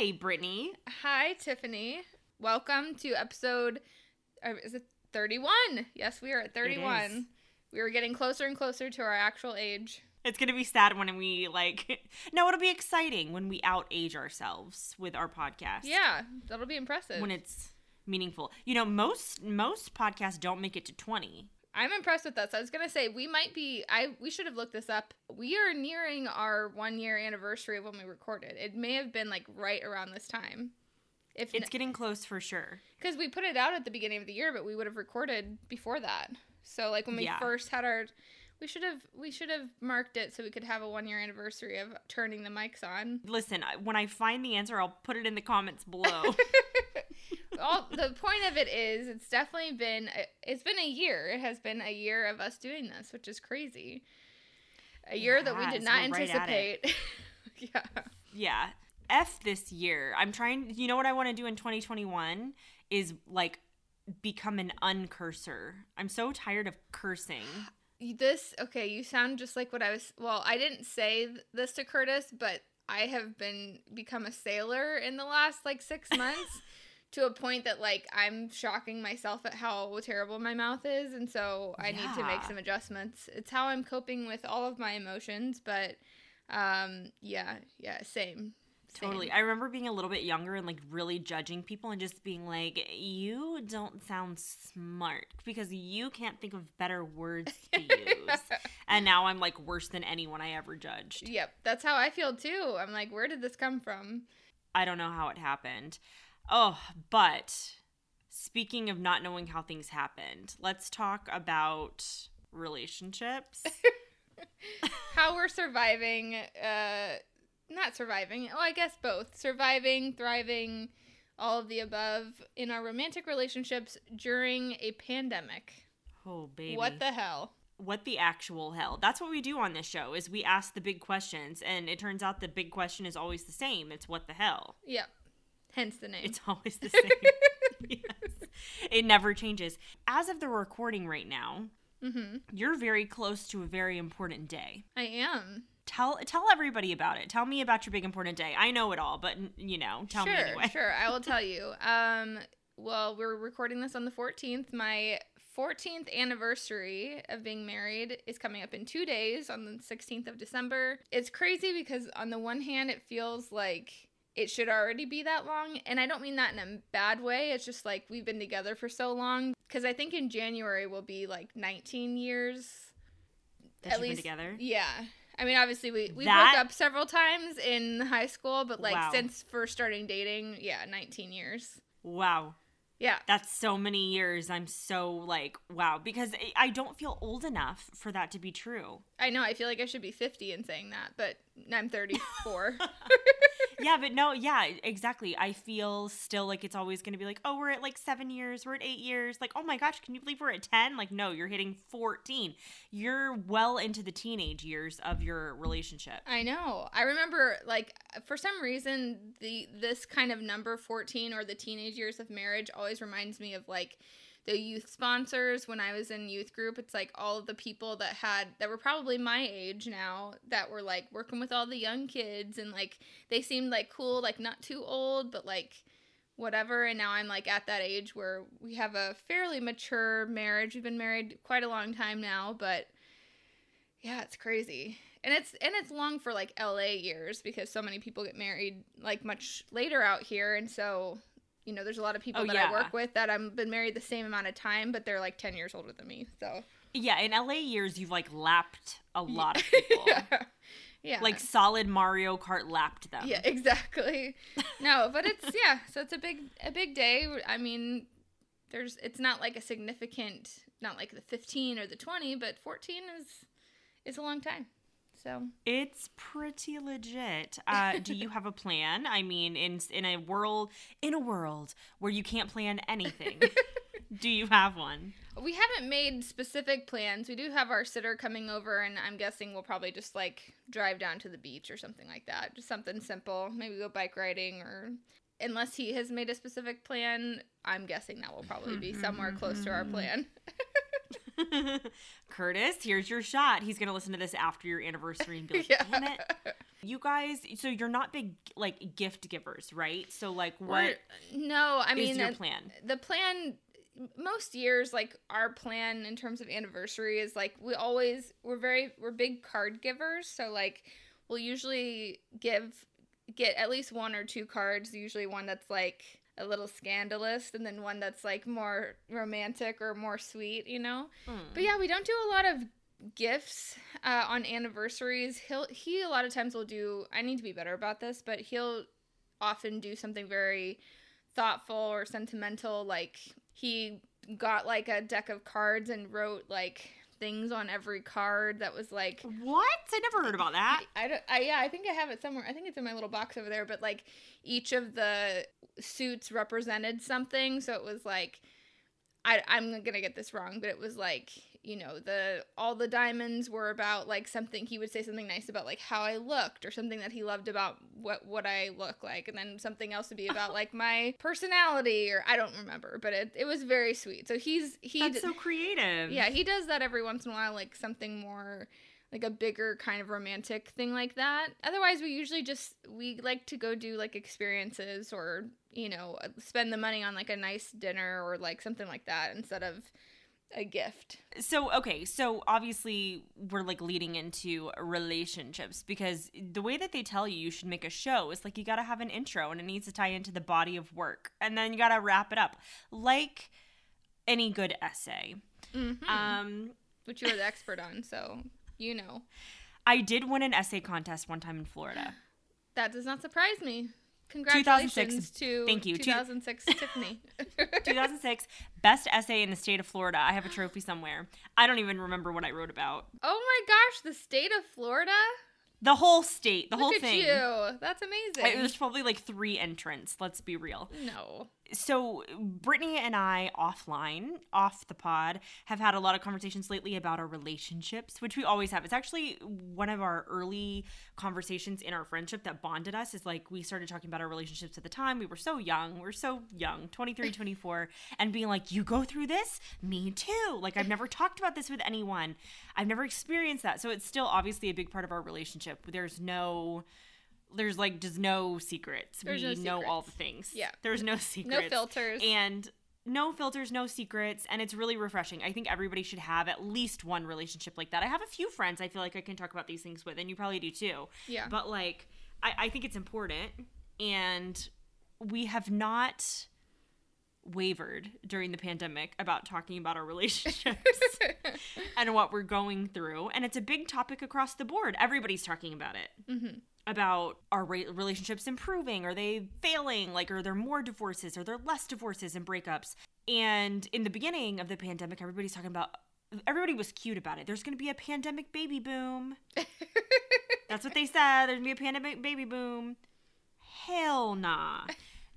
Hi, Brittany. Hi, Tiffany. Welcome to episode. Uh, is it thirty-one? Yes, we are at thirty-one. We are getting closer and closer to our actual age. It's gonna be sad when we like. No, it'll be exciting when we out age ourselves with our podcast. Yeah, that'll be impressive. when it's meaningful. You know, most most podcasts don't make it to twenty. I'm impressed with us. I was gonna say we might be. I we should have looked this up. We are nearing our one-year anniversary of when we recorded. It may have been like right around this time. If It's getting close for sure. because we put it out at the beginning of the year, but we would have recorded before that. So like when we Yeah. first had our, we should have we should have marked it so we could have a one year anniversary of turning the mics on. Listen, when I find the answer, I'll put it in the comments below. All the point of it is, it's definitely been it's been a year. It has been a year of us doing this, which is crazy. A year that we did not We're right anticipate. yeah. yeah. F this year. I'm trying. You know what I want to do in 2021 is like become an uncurser. I'm so tired of cursing. This okay, you sound just like what I was well, I didn't say this to Curtis, but I have been become a sailor in the last like 6 months to a point that like I'm shocking myself at how terrible my mouth is and so I need to make some adjustments. It's how I'm coping with all of my emotions, but um yeah, yeah, same. Totally. Same. I remember being a little bit younger and like really judging people and just being like, you don't sound smart because you can't think of better words to use. and now I'm like worse than anyone I ever judged. Yep, that's how I feel too. I'm like, where did this come from? I don't know how it happened. Oh, but speaking of not knowing how things happened, let's talk about relationships. how we're surviving uh not surviving oh i guess both surviving thriving all of the above in our romantic relationships during a pandemic oh, baby. what the hell what the actual hell? That's what we do on this show is we ask the big questions and it turns out the big question is always the same. It's what the hell? yep hence the name It's always the same. yes. It never changes. As of the recording right now, mm-hmm you're very close to a very important day. i am Tell tell everybody about it. Tell me about your big important day. I know it all, but you know, tell sure me anyway. sure i will tell you um well we're recording this on the 14th my 14th anniversary of being married is coming up in two days on the 16th of December. It's crazy because, on the one hand, it feels like it should already be that long. And I don't mean that in a bad way. It's just like we've been together for so long. Because I think in January will be like 19 years. That you've been together. Yeah. I mean, obviously, we, we That- broke up several times in high school, but like Wow. since first starting dating, yeah, 19 years. Wow. Yeah. That's so many years. I'm so like, wow, because I- don't feel old enough for that to be true. I know. I feel like I should be 50 in saying that, but I'm 34. yeah, but no, yeah, exactly. I feel still like it's always going to be like, oh, we're at like seven years, we're at eight years. Like, oh my gosh, can you believe we're at 10? Like, no, you're hitting 14. You're well into the teenage years of your relationship. I know. I remember like for some reason the this kind of number 14 or the teenage years of marriage always reminds me of like the youth sponsors when I was in youth group. It's like all the people that had that were probably my age now that were like working with all the young kids and like they seemed like cool, like not too old, but like whatever and now I'm like at that age where we have a fairly mature marriage. We've been married quite a long time now, but yeah, it's crazy. And it's and it's long for like LA years because so many people get married like much later out here and so you know, there's a lot of people Oh, that yeah. I work with that I've been married the same amount of time, but they're like 10 years older than me. So, Yeah, in LA years, you've like lapped a lot of people. yeah. Yeah. Like solid Mario Kart lapped them. yeah, exactly. No, but it's yeah, so it's a big a big day. I mean, there's it's not like a significant not like the 15 or the 20, but 14 is is a long time. So, It's pretty legit. Uh, do you have a plan? I mean, in in a world in a world where you can't plan anything, do you have one? We haven't made specific plans. We do have our sitter coming over, and I'm guessing we'll probably just like drive down to the beach or something like that. Just something simple. Maybe go bike riding, or unless he has made a specific plan, I'm guessing that will probably be somewhere close to our plan. Curtis, here's your shot. He's gonna listen to this after your anniversary and be like, Yeah. "Damn it, You guys, so you're not big like gift givers, right? So like what We're- no, I mean your uh, plan? the plan most years like our plan in terms of anniversary is like we always we're very we're big card givers so like we'll usually give get at least one or two cards usually one that's like a little scandalous and then one that's like more romantic or more sweet you know Mm. but yeah we don't do a lot of gifts uh, on anniversaries he'll he a lot of times will do i need to be better about this but he'll often do something very thoughtful or sentimental like he got like a deck of cards and wrote like things on every card that was like What? I never heard about that. I, don't, I yeah I think I have it somewhere I think it's in my little box over there but like each of the suits represented something so it was like I I'm gonna get this wrong but it was like you know the all the diamonds were about like something he would say something nice about like how I looked or something that he loved about what what I look like and then something else would be about like my personality or I don't remember but it, it was very sweet so he's he That's d- so creative. yeah, he does that every once in a while, like something more like a bigger kind of romantic thing like that. Otherwise, we usually just we like to go do like experiences or, you know, spend the money on like a nice dinner or like something like that instead of a gift. So, okay, so obviously we're like leading into relationships because the way that they tell you you should make a show is like you got to have an intro and it needs to tie into the body of work and then you got to wrap it up like any good essay. Mm-hmm. Um Which you're the expert on, so you know. I did win an essay contest one time in Florida. That does not surprise me. Congratulations 2006 to thank you. Two- 2006 Tiffany. 2006 best essay in the state of Florida. I have a trophy somewhere. I don't even remember what I wrote about. oh my gosh, the state of Florida? The whole state, the Look whole at thing. you. That's amazing. It was probably like three entrants, let's be real. no. So Brittany and I offline, off the pod, have had a lot of conversations lately about our relationships, which we always have. It's actually one of our early conversations in our friendship that bonded us is like we started talking about our relationships at the time. We were so young. we're so young, 23, 24, and being like, "You go through this? Me too." Like I've never talked about this with anyone. I've never experienced that. So it's still obviously a big part of our relationship. There's no there's like just no secrets. There's we no know all the things. Yeah. There's no secrets. No filters. And no filters, no secrets, and it's really refreshing. I think everybody should have at least one relationship like that. I have a few friends I feel like I can talk about these things with, and you probably do too. Yeah. But like, I, I think it's important, and we have not wavered during the pandemic about talking about our relationships and what we're going through. And it's a big topic across the board. Everybody's talking about it. Mm-hmm. About our relationships improving? Are they failing? Like, are there more divorces? Are there less divorces and breakups? And in the beginning of the pandemic, everybody's talking about, everybody was cute about it. There's going to be a pandemic baby boom. That's what they said. There's going to be a pandemic baby boom. Hell nah.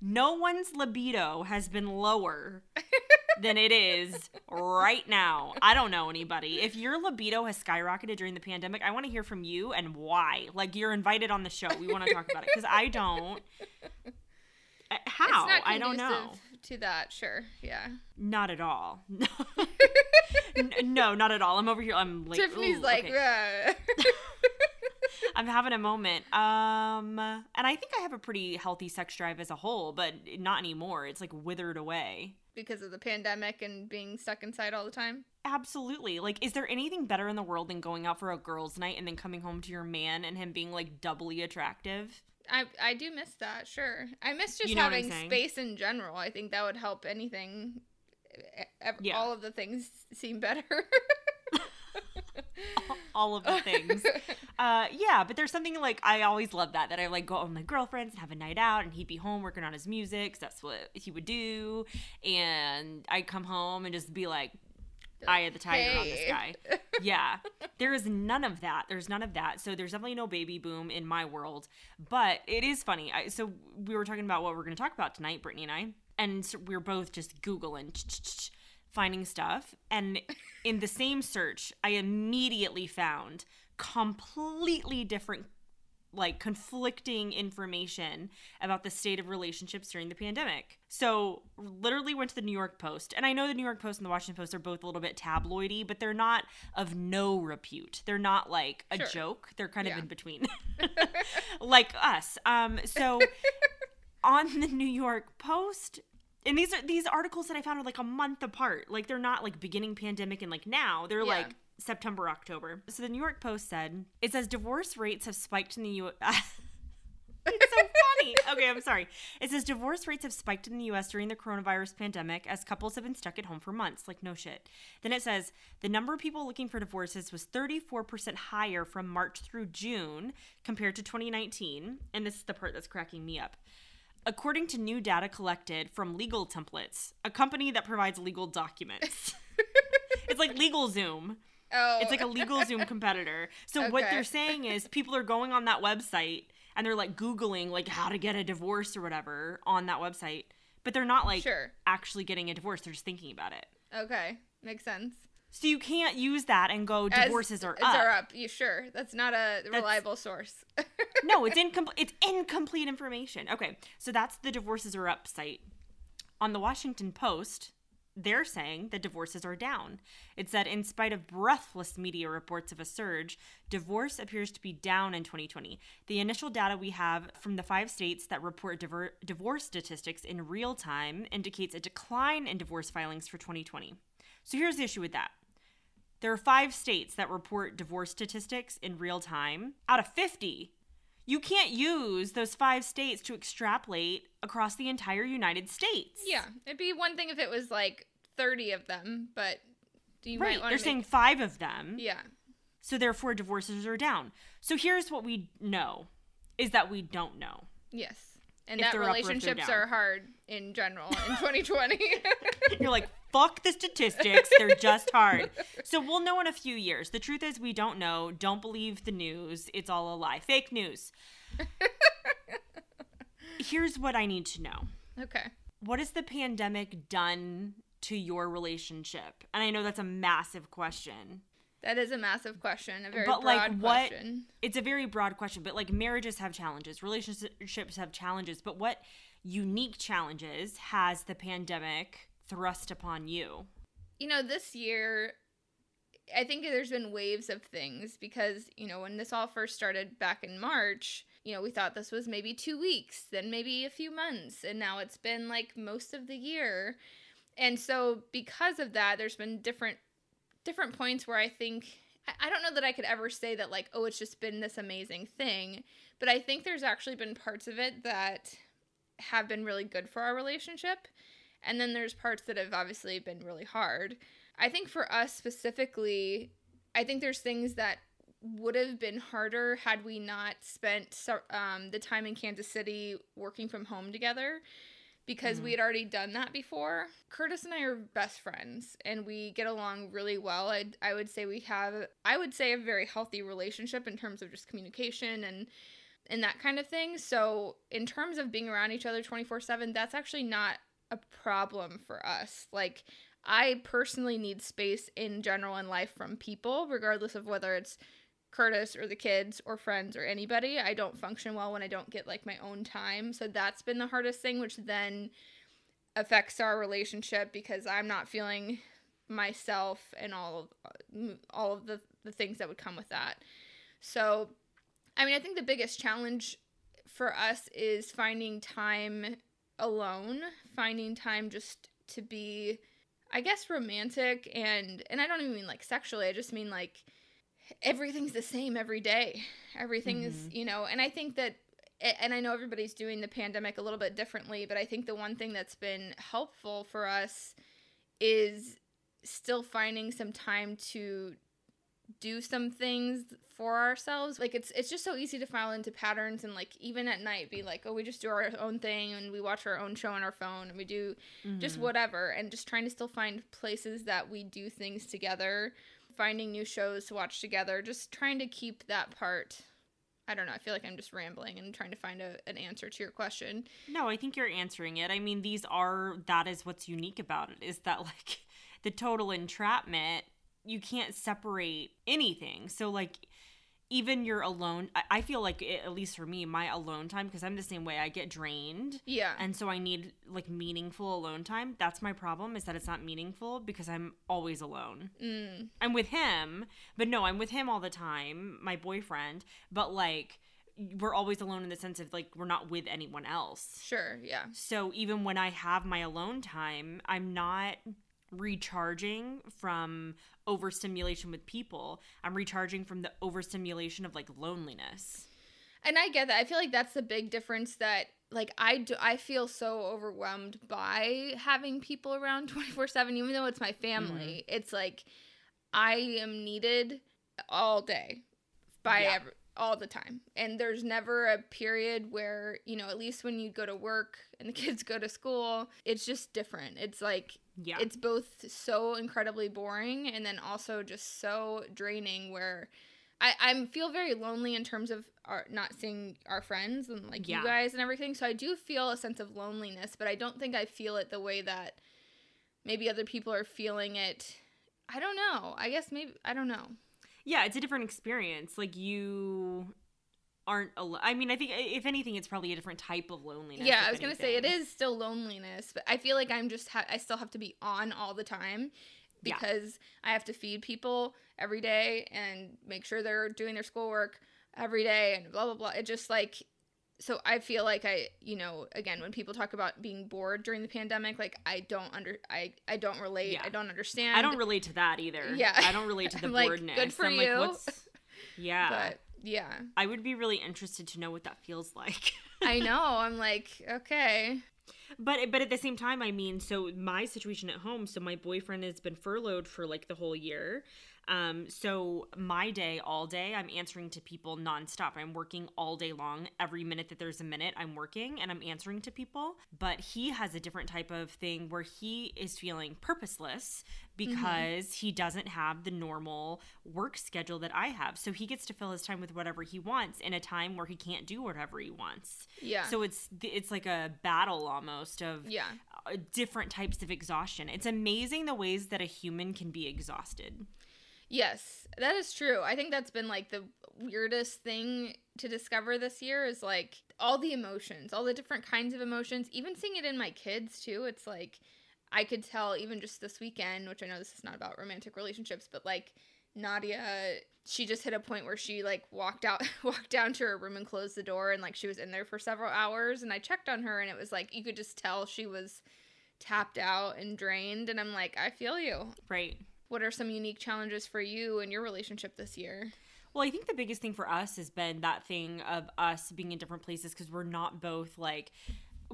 No one's libido has been lower than it is right now. I don't know anybody. If your libido has skyrocketed during the pandemic, I want to hear from you and why. Like you're invited on the show. We want to talk about it because I don't. Uh, How? I don't know. To that, sure, yeah. Not at all. No, not at all. I'm over here. I'm like Tiffany's ooh, like, okay. I'm having a moment. Um, and I think I have a pretty healthy sex drive as a whole, but not anymore. It's like withered away. because of the pandemic and being stuck inside all the time. Absolutely. Like, is there anything better in the world than going out for a girls' night and then coming home to your man and him being like doubly attractive? I I do miss that, sure. I miss just You know having space in general. I think that would help anything. Yeah. All of the things seem better. All of the things. Uh, yeah, but there's something like I always love that that I like go out with my girlfriends and have a night out, and he'd be home working on his music. that's what he would do, and I'd come home and just be like, "Eye of the tiger on this guy." Yeah, there is none of that. There's none of that. So there's definitely no baby boom in my world. But it is funny. I, so we were talking about what we're going to talk about tonight, Brittany and I, and so we're both just googling. Finding stuff, and in the same search, I immediately found completely different like conflicting information about the state of relationships during the pandemic. So, literally went to the New York Post. And I know the New York Post and the Washington Post are both a little bit tabloidy, but they're not of no repute. They're not like a Sure. joke. They're kind Yeah. of in between. like us. Um so on the New York Post, and these are these articles that I found are like a month apart. Like they're not like beginning pandemic and like now. They're Yeah. like September, October. So the New York Post said it says divorce rates have spiked in the U. it's so funny. Okay, I'm sorry. It says divorce rates have spiked in the US during the coronavirus pandemic as couples have been stuck at home for months. Like, no shit. Then it says the number of people looking for divorces was 34% higher from March through June compared to 2019. And this is the part that's cracking me up. According to new data collected from Legal Templates, a company that provides legal documents. it's like LegalZoom. Oh, It's like a LegalZoom competitor. So what they're saying is people are going on that website and they're like googling like how to get a divorce or whatever on that website, but they're not like Sure. actually getting a divorce. They're just thinking about it. okay, makes sense. So you can't use that and go As- divorces are up. Are up. You sure? That's not a reliable source. no, it's incomplete. It's incomplete information. Okay, so that's the divorces are up site. On the Washington Post, they're saying that divorces are down. It said, in spite of breathless media reports of a surge, divorce appears to be down in 2020. The initial data we have from the five states that report diver- divorce statistics in real time indicates a decline in divorce filings for 2020. So here's the issue with that. There are five states that report divorce statistics in real time out of 50. You can't use those five states to extrapolate across the entire United States. yeah, it'd be one thing if it was like thirty of them, but you right. They're to saying five of them. Yeah. So therefore, divorces are down. So here's what we know is that we don't know. Yes. And If that they're up or if relationships are hard in general in 2020. You're like, fuck the statistics. They're just hard. So we'll know in a few years. The truth is, we don't know. Don't believe the news. It's all a lie. Fake news. Here's what I need to know okay. What has the pandemic done to your relationship? And I know that's a massive question. That is a massive question, a very But, broad like, what- question. It's a very broad question, but like marriages have challenges, relationships have challenges, but what unique challenges has the pandemic thrust upon you? You know, this year I think there's been waves of things because, you know, when this all first started back in March, you know, we thought this was maybe 2 weeks, then maybe a few months, and now it's been like most of the year. And so because of that, there's been different different points where I think I don't know that I could ever say that like, oh, it's just been this amazing thing, but I think there's actually been parts of it that have been really good for our relationship. And then there's parts that have obviously been really hard. I think for us specifically, I think there's things that would have been harder had we not spent um, the time in Kansas City working from home together because we had already done that before. Curtis and I are best friends and we get along really well. I, I would say we have, I would say, a very healthy relationship in terms of just communication and and that kind of thing. So, in terms of being around each other 24 7, that's actually not a problem for us. Like, I personally need space in general in life from people, regardless of whether it's Curtis or the kids or friends or anybody. I don't function well when I don't get like my own time. So, that's been the hardest thing, which then affects our relationship because I'm not feeling myself and all of uh, all of the, the things that would come with that. So, I mean, I think the biggest challenge for us is finding time alone, finding time just to be I guess romantic and and I don't even mean like sexually. I just mean like everything's the same every day. Everything is, mm-hmm. you know, and I think that and I know everybody's doing the pandemic a little bit differently, but I think the one thing that's been helpful for us is still finding some time to do some things for ourselves. Like it's it's just so easy to fall into patterns and like even at night be like, oh, we just do our own thing and we watch our own show on our phone and we do just mm-hmm. whatever and just trying to still find places that we do things together, finding new shows to watch together, just trying to keep that part. I don't know. I feel like I'm just rambling and trying to find a, an answer to your question. No, I think you're answering it. I mean, these are that is what's unique about it is that like the total entrapment, you can't separate anything. So like even your alone I, I feel like it, at least for me my alone time because i'm the same way i get drained Yeah. and so i need like meaningful alone time that's my problem is that it's not meaningful because i'm always alone mm, i'm with him but no i'm with him all the time my boyfriend but like we're always alone in the sense of like we're not with anyone else sure. Yeah. so even when I have my alone time, I'm not recharging from overstimulation with people. I'm recharging from the overstimulation of like loneliness. And I get that. I feel like that's the big difference that like I do I feel so overwhelmed by having people around 24/7 even though it's my family. Mm-hmm. It's like I am needed all day by Yeah. every, all the time. And there's never a period where, you know, at least when you go to work and the kids go to school, it's just different. It's like Yeah. it's both so incredibly boring and then also just so draining where I, I feel very lonely in terms of our not seeing our friends and like Yeah. you guys and everything. So I do feel a sense of loneliness, but I don't think I feel it the way that maybe other people are feeling it. I don't know. I guess maybe I don't know. yeah, it's a different experience. Like you aren't alone. I mean, I think if anything, it's probably a different type of loneliness. yeah, I was gonna say it is still loneliness, but I feel like I'm just ha- I still have to be on all the time Yeah. because I have to feed people every day and make sure they're doing their schoolwork every day and blah blah blah. It just like so I feel like I you know again when people talk about being bored during the pandemic, like I don't under I I don't relate. Yeah. I don't understand. I don't relate to that either. Yeah. I don't relate to the like, boredness. good for I'm you. like, what's Yeah. But yeah, I would be really interested to know what that feels like. I know. I'm like okay. But but at the same time, I mean, so my situation at home, so my boyfriend has been furloughed for like the whole year. Um, so my day, all day, I'm answering to people nonstop. I'm working all day long. Every minute that there's a minute, I'm working and I'm answering to people. But he has a different type of thing where he is feeling purposeless because he doesn't have the normal work schedule that I have. So he gets to fill his time with whatever he wants in a time where he can't do whatever he wants. Yeah. So it's it's like a battle almost of yeah. uh, different types of exhaustion. It's amazing the ways that a human can be exhausted. Yes, that is true. I think that's been like the weirdest thing to discover this year is like all the emotions, all the different kinds of emotions, even seeing it in my kids too. It's like I could tell even just this weekend, which I know this is not about romantic relationships, but like Nadia, she just hit a point where she like walked out walked down to her room and closed the door and like she was in there for several hours and I checked on her and it was like you could just tell she was tapped out and drained and I'm like I feel you Right. What are some unique challenges for you and your relationship this year? Well, I think the biggest thing for us has been that thing of us being in different places because we're not both like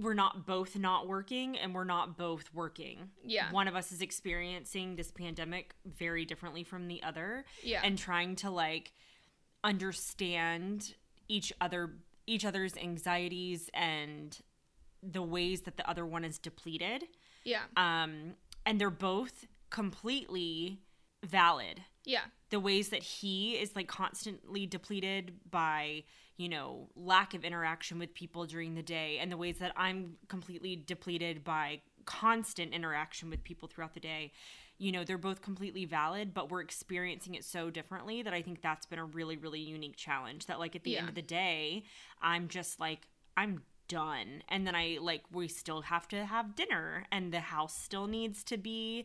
we're not both not working and we're not both working. Yeah. One of us is experiencing this pandemic very differently from the other. Yeah. And trying to like understand each other each other's anxieties and the ways that the other one is depleted. Yeah. Um and they're both completely valid Yeah. the ways that he is like constantly depleted by you know lack of interaction with people during the day and the ways that i'm completely depleted by constant interaction with people throughout the day you know they're both completely valid but we're experiencing it so differently that i think that's been a really really unique challenge that like at the end of the day i'm just like i'm done and then i like we still have to have dinner and the house still needs to be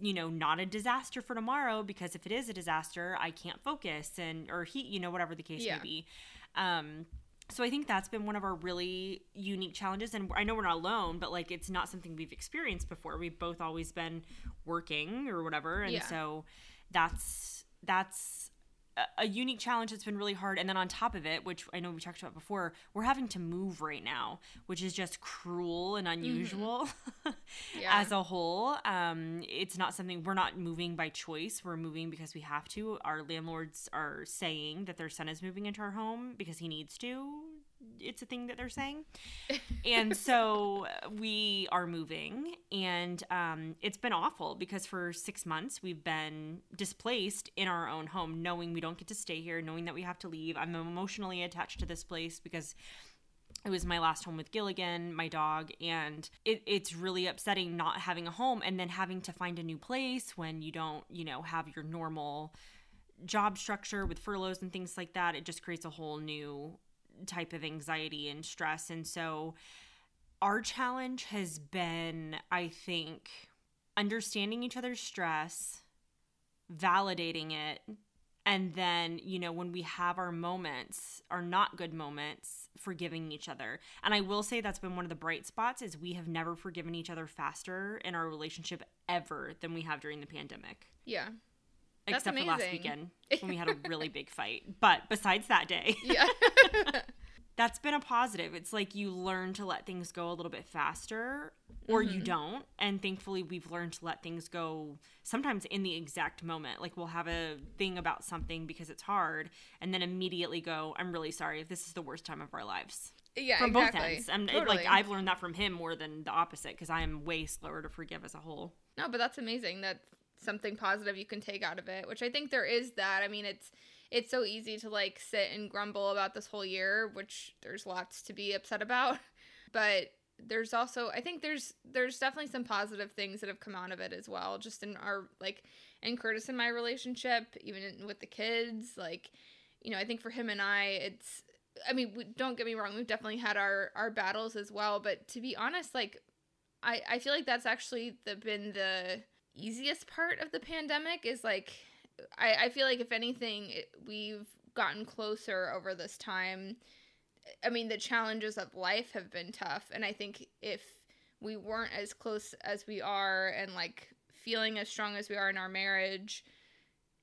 you know not a disaster for tomorrow because if it is a disaster i can't focus and or he you know whatever the case Yeah. may be um so i think that's been one of our really unique challenges and i know we're not alone but like it's not something we've experienced before we've both always been working or whatever and Yeah. so that's that's a- unique challenge that's been really hard. And then on top of it which i know we talked about before we're having to move right now which is just cruel and unusual Yeah. as a whole. Um it's not something we're not moving by choice. We're moving because we have to. Our landlords are saying that their son is moving into our home because he needs to it's a thing that they're saying. And so we are moving and um, it's been awful because for six months we've been displaced in our own home knowing we don't get to stay here knowing that we have to leave. I'm emotionally attached to this place because it was my last home with Gilligan, my dog, and it, it's really upsetting not having a home and then having to find a new place when you don't, you know, have your normal job structure with furloughs and things like that, it just creates a whole new type of anxiety and stress. And so our challenge has been, I think, understanding each other's stress, validating it, and then, you know, when we have our moments, our not good moments, forgiving each other. And I will say that's been one of the bright spots is we have never forgiven each other faster in our relationship ever than we have during the pandemic. Yeah. That's Except for last weekend when we had a really big fight. But besides that day, Yeah. that's been a positive. It's like you learn to let things go a little bit faster or Mm-hmm. you don't. And thankfully, we've learned to let things go sometimes in the exact moment. Like we'll have a thing about something because it's hard and then immediately go, I'm really sorry if this is the worst time of our lives. yeah. From exactly. both ends. I'm Totally. like, I've learned that from him more than the opposite because I am way slower to forgive as a whole. No, but that's amazing. That's something positive you can take out of it, which I think there is that. I mean, it's it's so easy to like sit and grumble about this whole year, which there's lots to be upset about. But there's also I think there's there's definitely some positive things that have come out of it as well, just in our like in Curtis and my relationship, even with the kids, like you know, I think for him and I, it's I mean, don't get me wrong, we've definitely had our our battles as well, but to be honest, like I I feel like that's actually the been the easiest part of the pandemic is like I I feel like if anything it, we've gotten closer over this time. I mean, the challenges of life have been tough, and I think if we weren't as close as we are and like feeling as strong as we are in our marriage,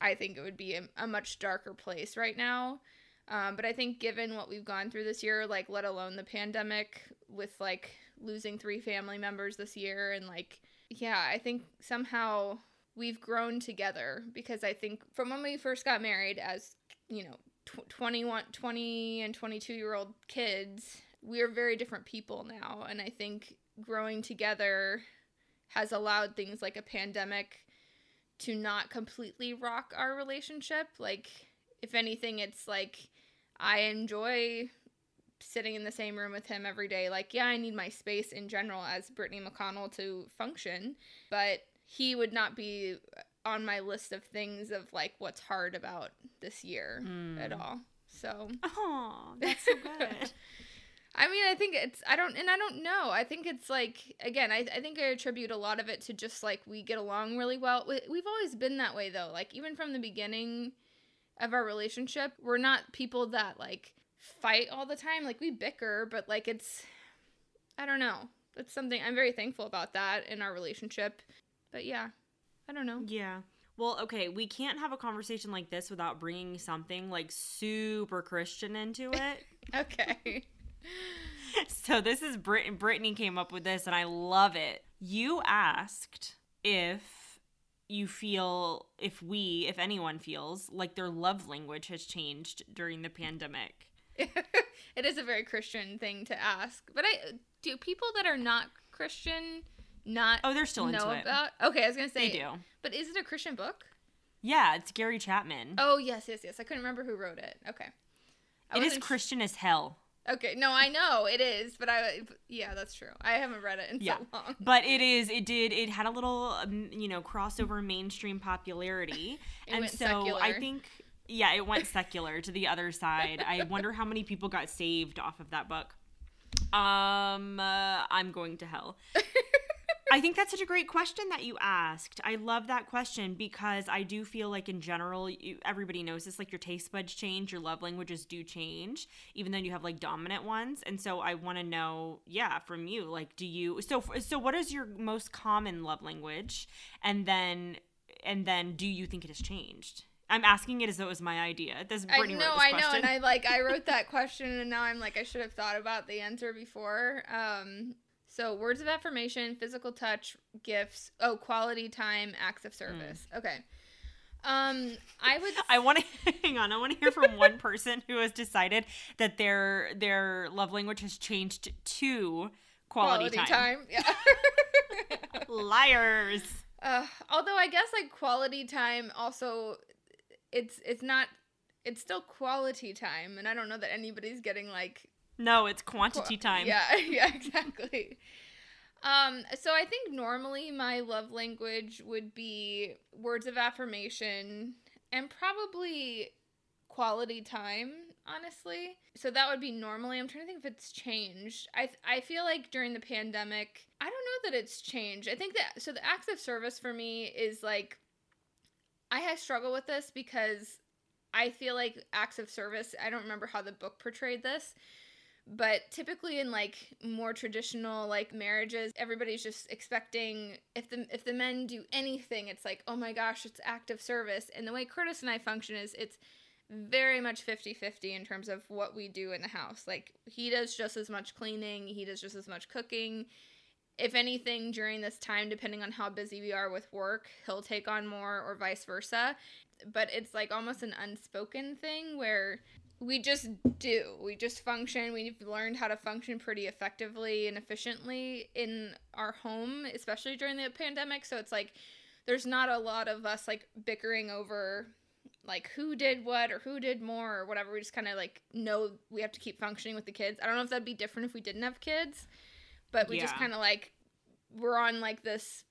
I think it would be a, a much darker place right now. Um, but I think given what we've gone through this year, like let alone the pandemic with like losing three family members this year and like yeah, I think somehow we've grown together because I think from when we first got married as, you know, tw- 21 20 and 22 year old kids, we are very different people now and I think growing together has allowed things like a pandemic to not completely rock our relationship. Like if anything it's like I enjoy sitting in the same room with him every day. Like, yeah, I need my space in general as Brittany McConnell to function, but he would not be on my list of things of like what's hard about this year Mm. at all. So, Oh, that's so good. I mean, I think it's, I don't, and I don't know. I think it's like, again, I, I think I attribute a lot of it to just like we get along really well. We- We've always been that way though. Like, even from the beginning of our relationship, we're not people that like fight all the time. Like, we bicker, but like it's, I don't know. It's something I'm very thankful about that in our relationship. But yeah, I don't know. Yeah. Well, okay, we can't have a conversation like this without bringing something like super Christian into it. Okay. so this is Brit- Brittany came up with this, and I love it. You asked if you feel, if we, if anyone feels like their love language has changed during the pandemic. it is a very Christian thing to ask. But I do people that are not Christian not Oh, they're still into know it. about. Okay, I was gonna say They do. But is it a Christian book? Yeah, it's Gary Chapman. Oh yes, yes, yes. I couldn't remember who wrote it. Okay. I it is Christian as hell. Okay, no, I know it is, but I yeah, that's true. I haven't read it in Yeah. so long. But it is. It did. It had a little, um, you know, crossover mainstream popularity, It and so I think, yeah, it went secular to the other side. I wonder how many people got saved off of that book. Um, uh, I'm going to hell. I think that's such a great question that you asked. I love that question because I do feel like in general, you, everybody knows this. Like your taste buds change, your love languages do change, even though you have like dominant ones. And so I want to know, yeah, from you, like, do you? So, so what is your most common love language? And then, and then, do you think it has changed? I'm asking it as though it was my idea. This I Brittany know, wrote this I know, question. and I like I wrote that question, and now I'm like I should have thought about the answer before. Um, so words of affirmation, physical touch, gifts, oh, quality time, acts of service. Okay. Um, I would. I want to hang on. I want to hear from one person who has decided that their their love language has changed to quality, time. Yeah. Liars. uh, although I guess like quality time also, it's it's not. It's still quality time, and I don't know that anybody's getting like No, it's quantity Qu- time. Yeah, yeah, exactly. Um, so I think normally my love language would be words of affirmation, and probably quality time honestly so that would be normally i'm trying to think if it's changed i i feel like during the pandemic i don't know that it's changed i think that so the acts of service for me is like i have struggled with this because i feel like acts of service i don't remember how the book portrayed this but typically in like more traditional like marriages everybody's just expecting if the if the men do anything it's like oh my gosh it's acts of service. And the way curtis and i function is it's very much 50-50 in terms of what we do in the house. Like he does just as much cleaning he does just as much cooking if anything during this time depending on how busy we are with work he'll take on more or vice versa but it's like almost an unspoken thing where we just do. We just function. We've learned how to function pretty effectively and efficiently in our home, especially during the pandemic. So it's like there's not a lot of us like bickering over like who did what or who did more or whatever. We just kind of like know we have to keep functioning with the kids. I don't know if that'd be different if we didn't have kids, but we yeah. just kind of like we're on like this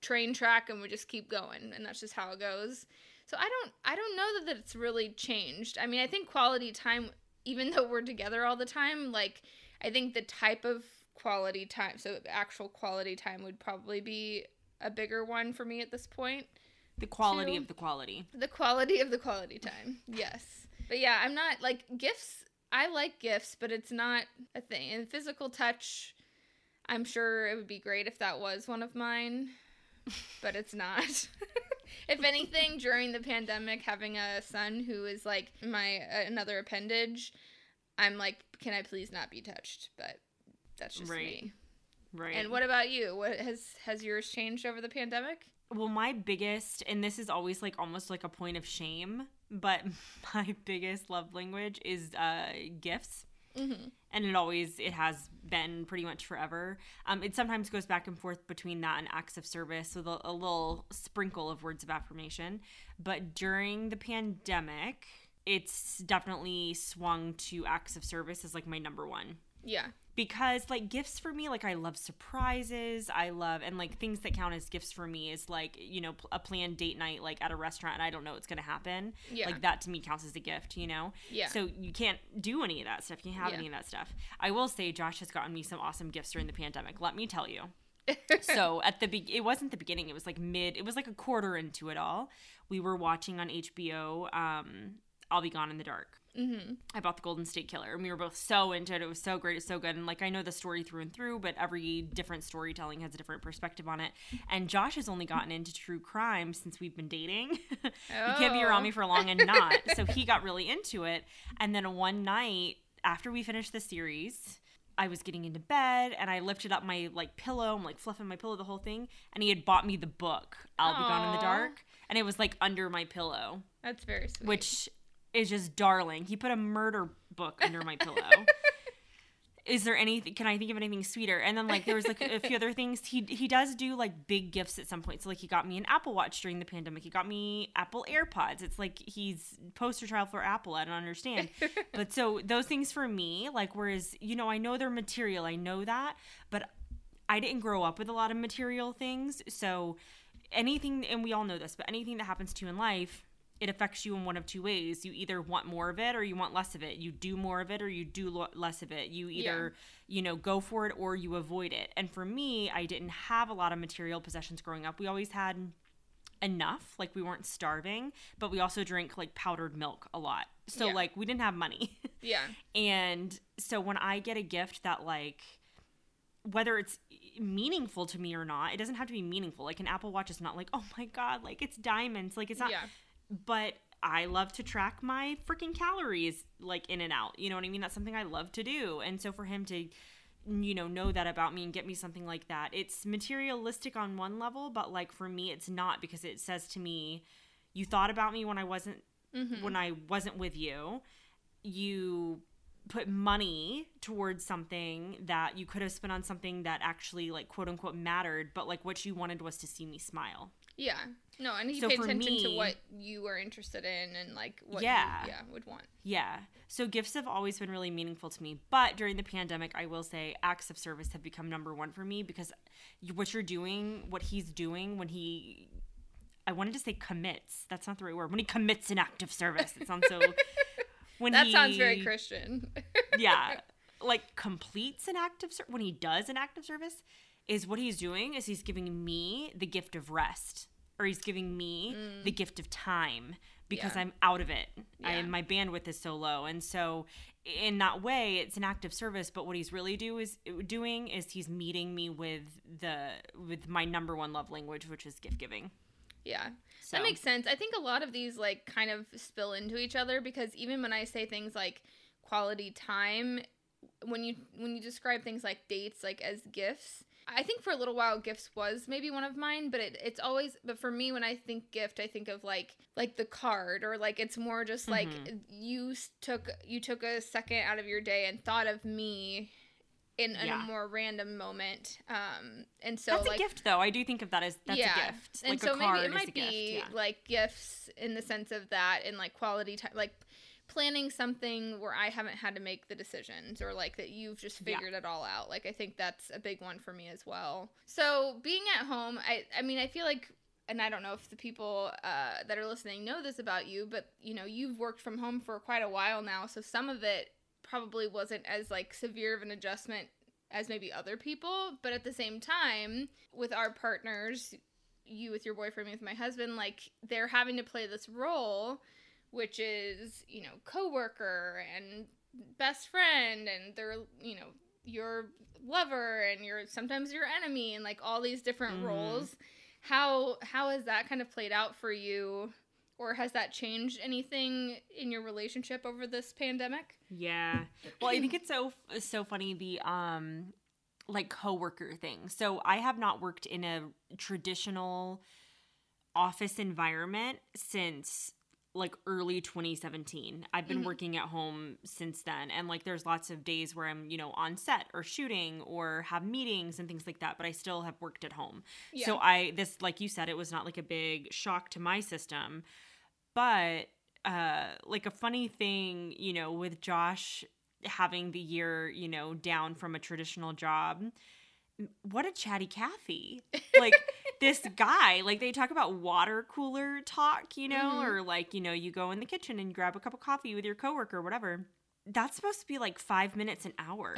train track and we just keep going and that's just how it goes. So I don't I don't know that, that it's really changed. I mean, I think quality time even though we're together all the time, like I think the type of quality time, so actual quality time would probably be a bigger one for me at this point. The quality of the quality. The quality of the quality time. yes. But yeah, I'm not like gifts I like gifts, but it's not a thing. And physical touch, I'm sure it would be great if that was one of mine, but it's not. if anything, during the pandemic, having a son who is like my uh, another appendage, I'm like, can I please not be touched? But that's just right. me. Right. And what about you? What has has yours changed over the pandemic? Well, my biggest, and this is always like almost like a point of shame, but my biggest love language is uh, gifts. Mm-hmm. And it always it has been pretty much forever. Um, it sometimes goes back and forth between that and acts of service with a, a little sprinkle of words of affirmation. But during the pandemic, it's definitely swung to acts of service as like my number one. Yeah because like gifts for me like i love surprises i love and like things that count as gifts for me is like you know a planned date night like at a restaurant and i don't know what's gonna happen. Yeah. like that to me counts as a gift you know? Yeah. So you can't do any of that stuff you can't have yeah. any of that stuff. I will say josh has gotten me some awesome gifts during the pandemic let me tell you. So at the be- it wasn't the beginning it was like mid it was like a quarter into it all we were watching on hbo um i'll be gone in the dark Mm-hmm. I bought the Golden State Killer, and we were both so into it. It was so great, it's so good. And like I know the story through and through, but every different storytelling has a different perspective on it. And Josh has only gotten into true crime since we've been dating. Oh. you can't be around me for long and not. so he got really into it. And then one night after we finished the series, I was getting into bed and I lifted up my like pillow, I'm like fluffing my pillow, the whole thing, and he had bought me the book, I'll Aww. Be Gone in the Dark, and it was like under my pillow. That's very sweet. Which is just darling. He put a murder book under my pillow. Is there anything? Can I think of anything sweeter? And then like there was like a few other things. He he does do like big gifts at some point. So like he got me an Apple Watch during the pandemic. He got me Apple AirPods. It's like he's poster child for Apple. I don't understand. but so those things for me, like whereas you know I know they're material. I know that, but I didn't grow up with a lot of material things. So anything, and we all know this, but anything that happens to you in life it affects you in one of two ways. You either want more of it or you want less of it. You do more of it or you do lo- less of it. You either, yeah. you know, go for it or you avoid it. And for me, I didn't have a lot of material possessions growing up. We always had enough, like we weren't starving, but we also drank like powdered milk a lot. So yeah. like we didn't have money. Yeah. and so when I get a gift that like whether it's meaningful to me or not, it doesn't have to be meaningful. Like an Apple Watch is not like, oh my God, like it's diamonds. Like it's not. Yeah but I love to track my freaking calories like in and out. You know what I mean? That's something I love to do. And so for him to you know know that about me and get me something like that. It's materialistic on one level, but like for me it's not because it says to me you thought about me when I wasn't mm-hmm. when I wasn't with you. You put money towards something that you could have spent on something that actually like quote unquote mattered, but like what you wanted was to see me smile. Yeah. No, and he so paid attention me, to what you were interested in and like what yeah, you, yeah would want. Yeah. So gifts have always been really meaningful to me, but during the pandemic, I will say acts of service have become number one for me because what you're doing, what he's doing when he I wanted to say commits. That's not the right word. When he commits an act of service, it sounds so. When that he, sounds very Christian. yeah, like completes an act of service. When he does an act of service, is what he's doing is he's giving me the gift of rest, or he's giving me the gift of time because Mm. Yeah. I'm out of it. I Yeah. my bandwidth is so low, and so in that way, it's an act of service. But what he's really do is doing is he's meeting me with the with my number one love language, which is gift giving. yeah. So That makes sense. I think a lot of these like kind of spill into each other because even when I say things like quality time, when you when you describe things like dates like as gifts, I think for a little while gifts was maybe one of mine, but it, it's always but for me when I think gift, I think of like like the card or like it's more just like Mhm. you took you took a second out of your day and thought of me in, in Yeah. a more random moment. Um and so that's like a gift, though. I do think of that as that's a gift. and like so a card maybe it might be gift. Yeah. like gifts in the sense of that and like quality time like planning something where I haven't had to make the decisions or like that you've just Yeah. figured it all out. Like I think that's a big one for me as well. So being at home, I I mean I feel like and I don't know if the people uh, that are listening know this about you, but you know you've worked from home for quite a while now, so some of it probably wasn't as like severe of an adjustment as maybe other people, but at the same time, with our partners, you with your boyfriend, me with my husband, like they're having to play this role, which is, you know, coworker and best friend, and they're, you know, your lover and your sometimes your enemy, and like all these different Mhm. roles. How how has that kind of played out for you? Or has that changed anything in your relationship over this pandemic? Yeah. Well, I think it's so so funny the um like coworker thing. So I have not worked in a traditional office environment since like early 2017. I've been Mhm. working at home since then and like there's lots of days where I'm, you know, on set or shooting or have meetings and things like that, but I still have worked at home. So I this like you said it was not like a big shock to my system. But uh like a funny thing, you know, with Josh having the year, you know, down from a traditional job, what a chatty Cathy. Like this guy, like they talk about water cooler talk, you know, Mhm. or like, you know, you go in the kitchen and grab a cup of coffee with your coworker or whatever. That's supposed to be like 5 minutes an hour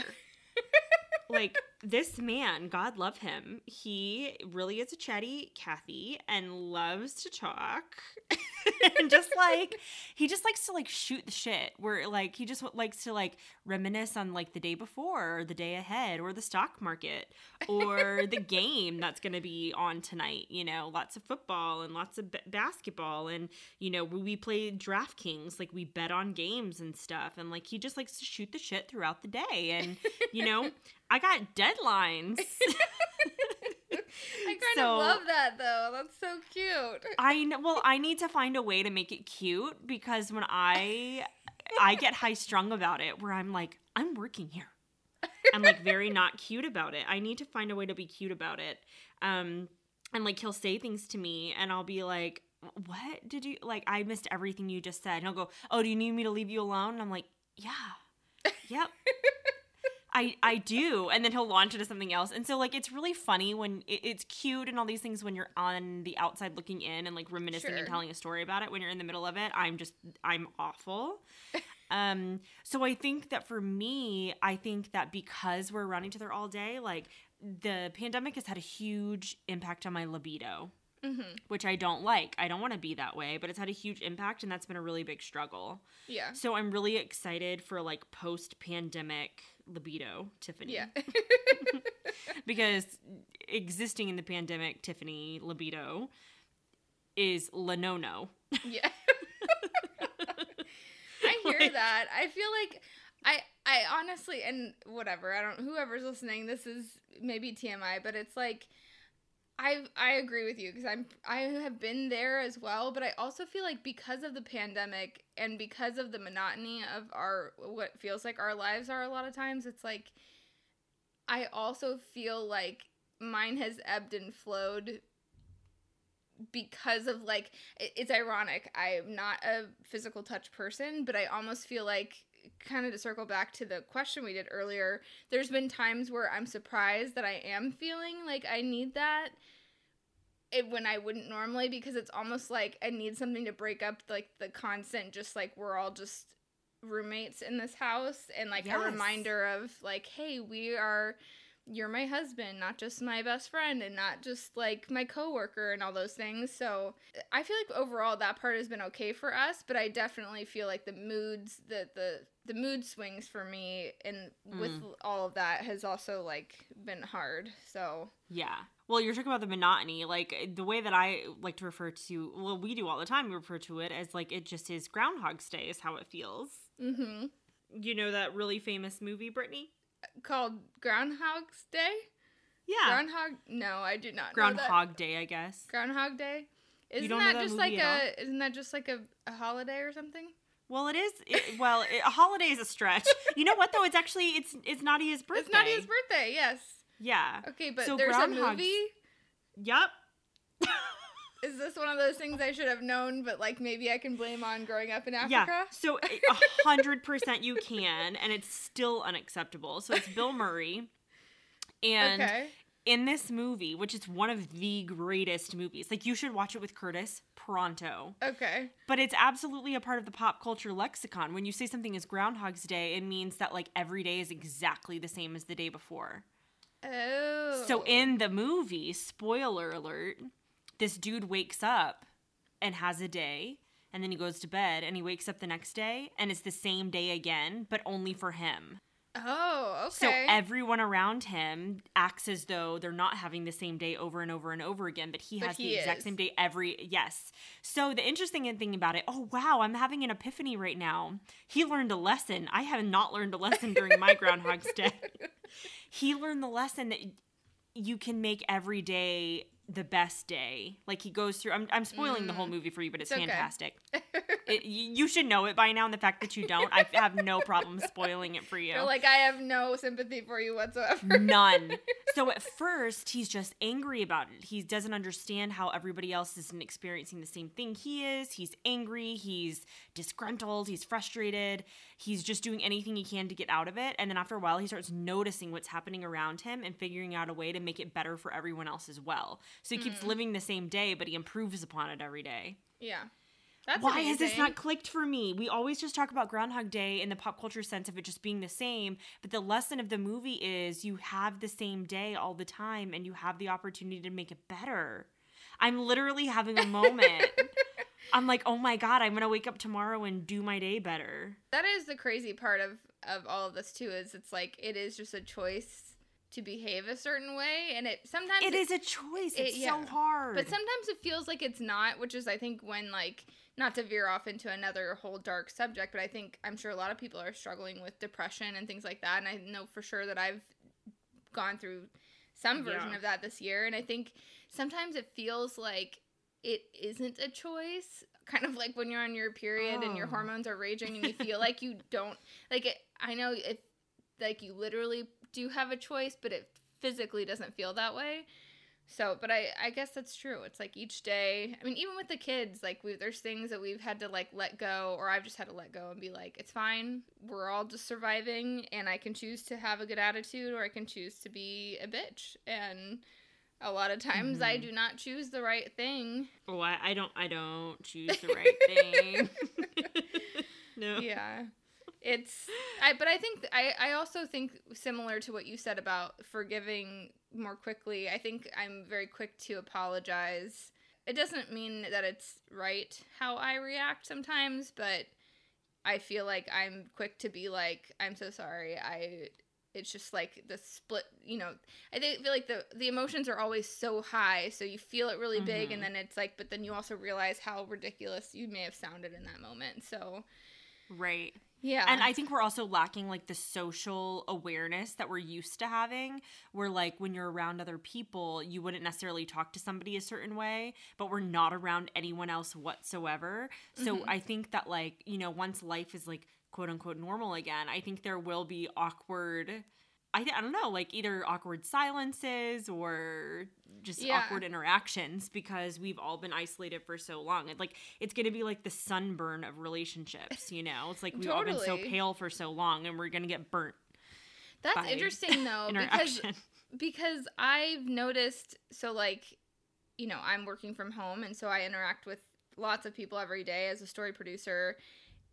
like this man, God love him, he really is a chatty Kathy and loves to talk. and just like he just likes to like shoot the shit where like he just likes to like reminisce on like the day before or the day ahead or the stock market or the game that's going to be on tonight you know lots of football and lots of b- basketball and you know we, we play DraftKings like we bet on games and stuff and like he just likes to shoot the shit throughout the day and you know I got deadlines. I kind So- of love that though. That's so cute. I know. Well, I need to find a way to make it cute because when I I get high strung about it, where I'm like, I'm working here. I'm like very not cute about it. I need to find a way to be cute about it. Um, and like he'll say things to me, and I'll be like, "What did you like? I missed everything you just said." And he'll go, "Oh, do you need me to leave you alone?" And I'm like, "Yeah, yep." I, I do and then he'll launch into something else. And so like it's really funny when it, it's cute and all these things when you're on the outside looking in and like reminiscing Sure. and telling a story about it when you're in the middle of it. I'm just i'm awful. Um so i think that for me i think that because we're around each other all day like the pandemic has had a huge impact on my libido hmm which i don't like. I don't want to be that way but it's had a huge impact and that's been a really big struggle. Yeah. so i'm really excited for like post pandemic libido tiffany Yeah. because existing in the pandemic, Tiffany libido is lanono. yeah. I hear Like- that. I feel like I I honestly and whatever, I don't whoever's listening, this is maybe TMI, but it's like I I agree with you because I'm I have been there as well, but I also feel like because of the pandemic and because of the monotony of our what feels like our lives are a lot of times, it's like I also feel like mine has ebbed and flowed because of like it- it's ironic. I'm not a physical touch person, but I almost feel like kind of to circle back to the question we did earlier, there's been times where I'm surprised that I am feeling like I need that it when I wouldn't normally because it's almost like I need something to break up like the constant just like we're all just roommates in this house and like Yes. a reminder of like hey we are you're my husband not just my best friend and not just like my coworker and all those things so i feel like overall that part has been okay for us but i definitely feel like the moods the the the mood swings for me and with all of that has also like been hard so Yeah. Well, you're talking about the monotony. Like the way that I like to refer to, well, we do all the time. We refer to it as like it just is Groundhog's Day, is how it feels. mhm You know that really famous movie, Brittany? called groundhog's day Yeah. groundhog no i do not. Groundhog Day, I guess. groundhog day isn't that that just like a isn't that just like a, a holiday or something Well, it is. It, well, it, a holiday is a stretch. You know what though? It's actually it's it's Nadia's birthday. It's his birthday, yes. Yeah. Okay, but So there's a movie. Yep. Is this one of those things I should have known, but like maybe I can blame on growing up in Africa? Yeah. So a hundred percent you can, and it's still unacceptable. So it's Bill Murray, and okay. In this movie, which is one of the greatest movies, like you should watch it with Curtis pronto. Okay. But it's absolutely a part of the pop culture lexicon. When you say something is Groundhog's Day, it means that like every day is exactly the same as the day before. Oh. So in the movie, spoiler alert, this dude wakes up and has a day, and then he goes to bed, and he wakes up the next day, and it's the same day again, but only for him. Oh, okay. So everyone around him acts as though they're not having the same day over and over and over again, but he But has he the exact same day every yes. So the interesting thing about it, oh wow, I'm having an epiphany right now. He learned a lesson. I have not learned a lesson during my Groundhog's Day. He learned the lesson that you can make every day the best day. Like he goes through. I'm, I'm spoiling the whole movie for you, but it's, Mm. It's okay. fantastic. It, you you should know it by now, and the fact that you don't, I have no problem spoiling it for you. You're like I have no sympathy for you whatsoever. None. So at first, he's just angry about it. He doesn't understand how everybody else isn't experiencing the same thing he is. He's angry. He's disgruntled. He's frustrated. He's just doing anything he can to get out of it. And then after a while, he starts noticing what's happening around him and figuring out a way to make it better for everyone else as well. So he Mm. keeps living the same day, but he improves upon it every day. yeah. That's Why has this not clicked for me? We always just talk about Groundhog Day in the pop culture sense of it just being the same, but the lesson of the movie is you have the same day all the time and you have the opportunity to make it better. I'm literally having a moment. I'm like, oh my God, I'm going to wake up tomorrow and do my day better. That is the crazy part of of all of this too. Is it's like it is just a choice to behave a certain way, and it sometimes It is a choice. it- It's yeah. so hard. But sometimes it feels like it's not, which is I think when like not to veer off into another whole dark subject, but I think I'm sure a lot of people are struggling with depression and things like that, and I know for sure that I've gone through some version Yeah. of that this year, and I think sometimes it feels like it isn't a choice kind of like when you're on your period and your Oh. hormones are raging and you feel like you don't like it i know if like you literally do have a choice but it physically doesn't feel that way so but i i guess that's true it's like each day i mean even with the kids like we there's things that we've had to like let go or i've just had to let go and be like it's fine we're all just surviving and i can choose to have a good attitude or i can choose to be a bitch and a lot of times i Mhm. do not choose the right thing oh, I, I don't I don't choose the right thing. no. yeah it's i but i think i i also think similar to what you said about forgiving more quickly i think i'm very quick to apologize. It doesn't mean that it's right how i react sometimes but i feel like i'm quick to be like i'm so sorry. I it's just like the split you know? I think, feel like the the emotions are always so high so you feel it really big Mhm. and then it's like but then you also realize how ridiculous you may have sounded in that moment. So Right. yeah. And I think we're also lacking like the social awareness that we're used to having, where like when you're around other people, you wouldn't necessarily talk to somebody a certain way, but we're not around anyone else whatsoever. So Mhm. I think that like, you know, once life is like quote unquote normal again, I think there will be awkward I, I don't know, like either awkward silences or just Yeah. awkward interactions because we've all been isolated for so long. And like it's going to be like the sunburn of relationships, you know? It's like we've all been so pale for so long and we're going to get burnt That's interesting though because because I've noticed so like you know, I'm working from home and so I interact with lots of people every day as a story producer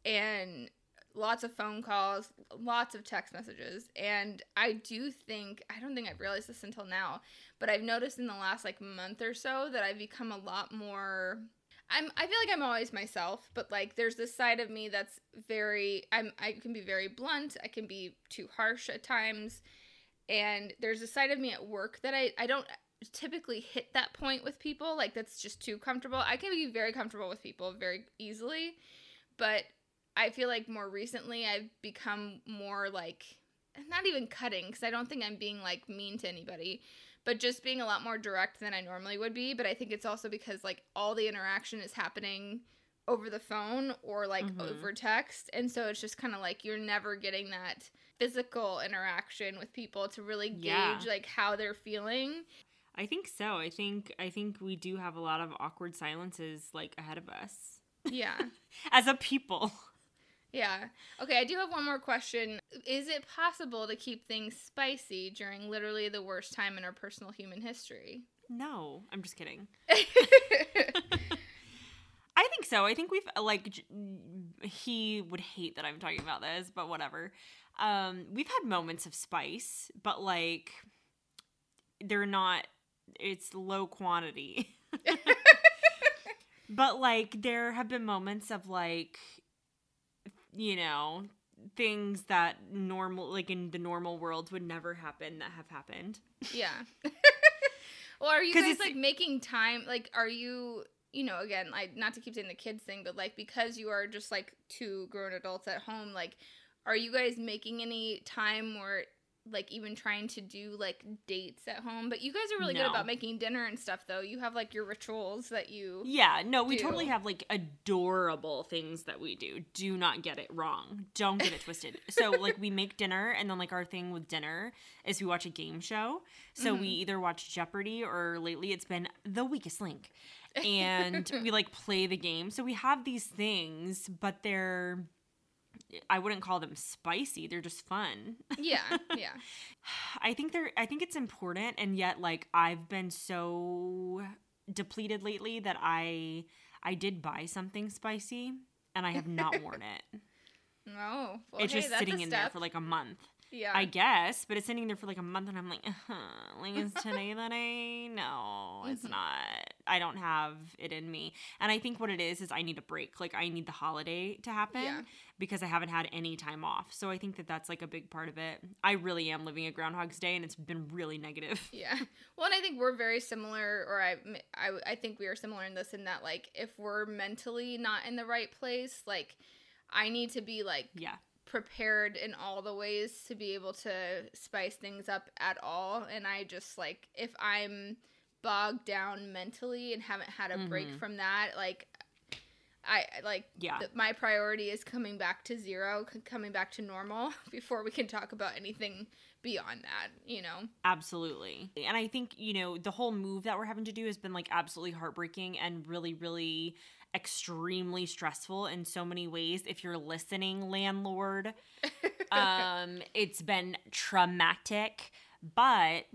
and lots of phone calls, lots of text messages. And I do think, I don't think I've realized this until now, but I've noticed in the last like month or so that I've become a lot more I'm I feel like I'm always myself, but like there's this side of me that's very I'm I can be very blunt, I can be too harsh at times. And there's a side of me at work that I I don't typically hit that point with people like that's just too comfortable. I can be very comfortable with people very easily, but I feel like more recently I've become more like not even cutting because I don't think I'm being like mean to anybody, but just being a lot more direct than I normally would be. But I think it's also because like all the interaction is happening over the phone or like Mhm. over text. And so it's just kind of like you're never getting that physical interaction with people to really gauge Yeah. like how they're feeling. I think so. I think I think we do have a lot of awkward silences like ahead of us Yeah. as a people. Yeah. Okay, I do have one more question. Is it possible to keep things spicy during literally the worst time in our personal human history? No, I'm just kidding. I think so. I think we've like j- he would hate that I'm talking about this, but whatever. Um we've had moments of spice, but like they're not it's low quantity. but like there have been moments of like you know, things that normal like in the normal world would never happen that have happened. yeah. well, are you guys like making time? Like, are you, you know, again, like, not to keep saying the kids thing, but like, because you are just like two grown adults at home, like, are you guys making any time or like even trying to do like dates at home? But you guys are really good about making dinner and stuff, though. You have like your rituals that you. Yeah, no, we do. totally have like adorable things that we do. Do not get it wrong. Don't get it twisted. So like we make dinner and then like our thing with dinner is we watch a game show. So we Mhm. either watch Jeopardy or lately it's been The Weakest Link. And we like play the game. So we have these things, but they're I wouldn't call them spicy. They're just fun. Yeah, yeah. I think they're I think it's important and yet like I've been so depleted lately that I I did buy something spicy and I have not worn it. No. well, it's hey, just sitting in there for like a month. Yeah. I guess, but it's sitting there for like a month and I'm like, uh-huh. like is today the day? No, it's Mhm. not. I don't have it in me. And I think what it is is I need a break. Like I need the holiday to happen Yeah. because I haven't had any time off. So I think that that's like a big part of it. I really am living a Groundhog's Day and it's been really negative. Yeah. Well, and I think we're very similar, or I, I, I think we are similar in this, in that, like, if we're mentally not in the right place, like, I need to be, like, Yeah. prepared in all the ways to be able to spice things up at all. And I just, like, if I'm bogged down mentally and haven't had a break Mhm. from that, like, I like Yeah. th- my priority is coming back to zero, c- coming back to normal before we can talk about anything beyond that, you know. Absolutely. And I think, you know, the whole move that we're having to do has been like absolutely heartbreaking and really, really extremely stressful in so many ways. If you're listening, landlord, um, it's been traumatic. But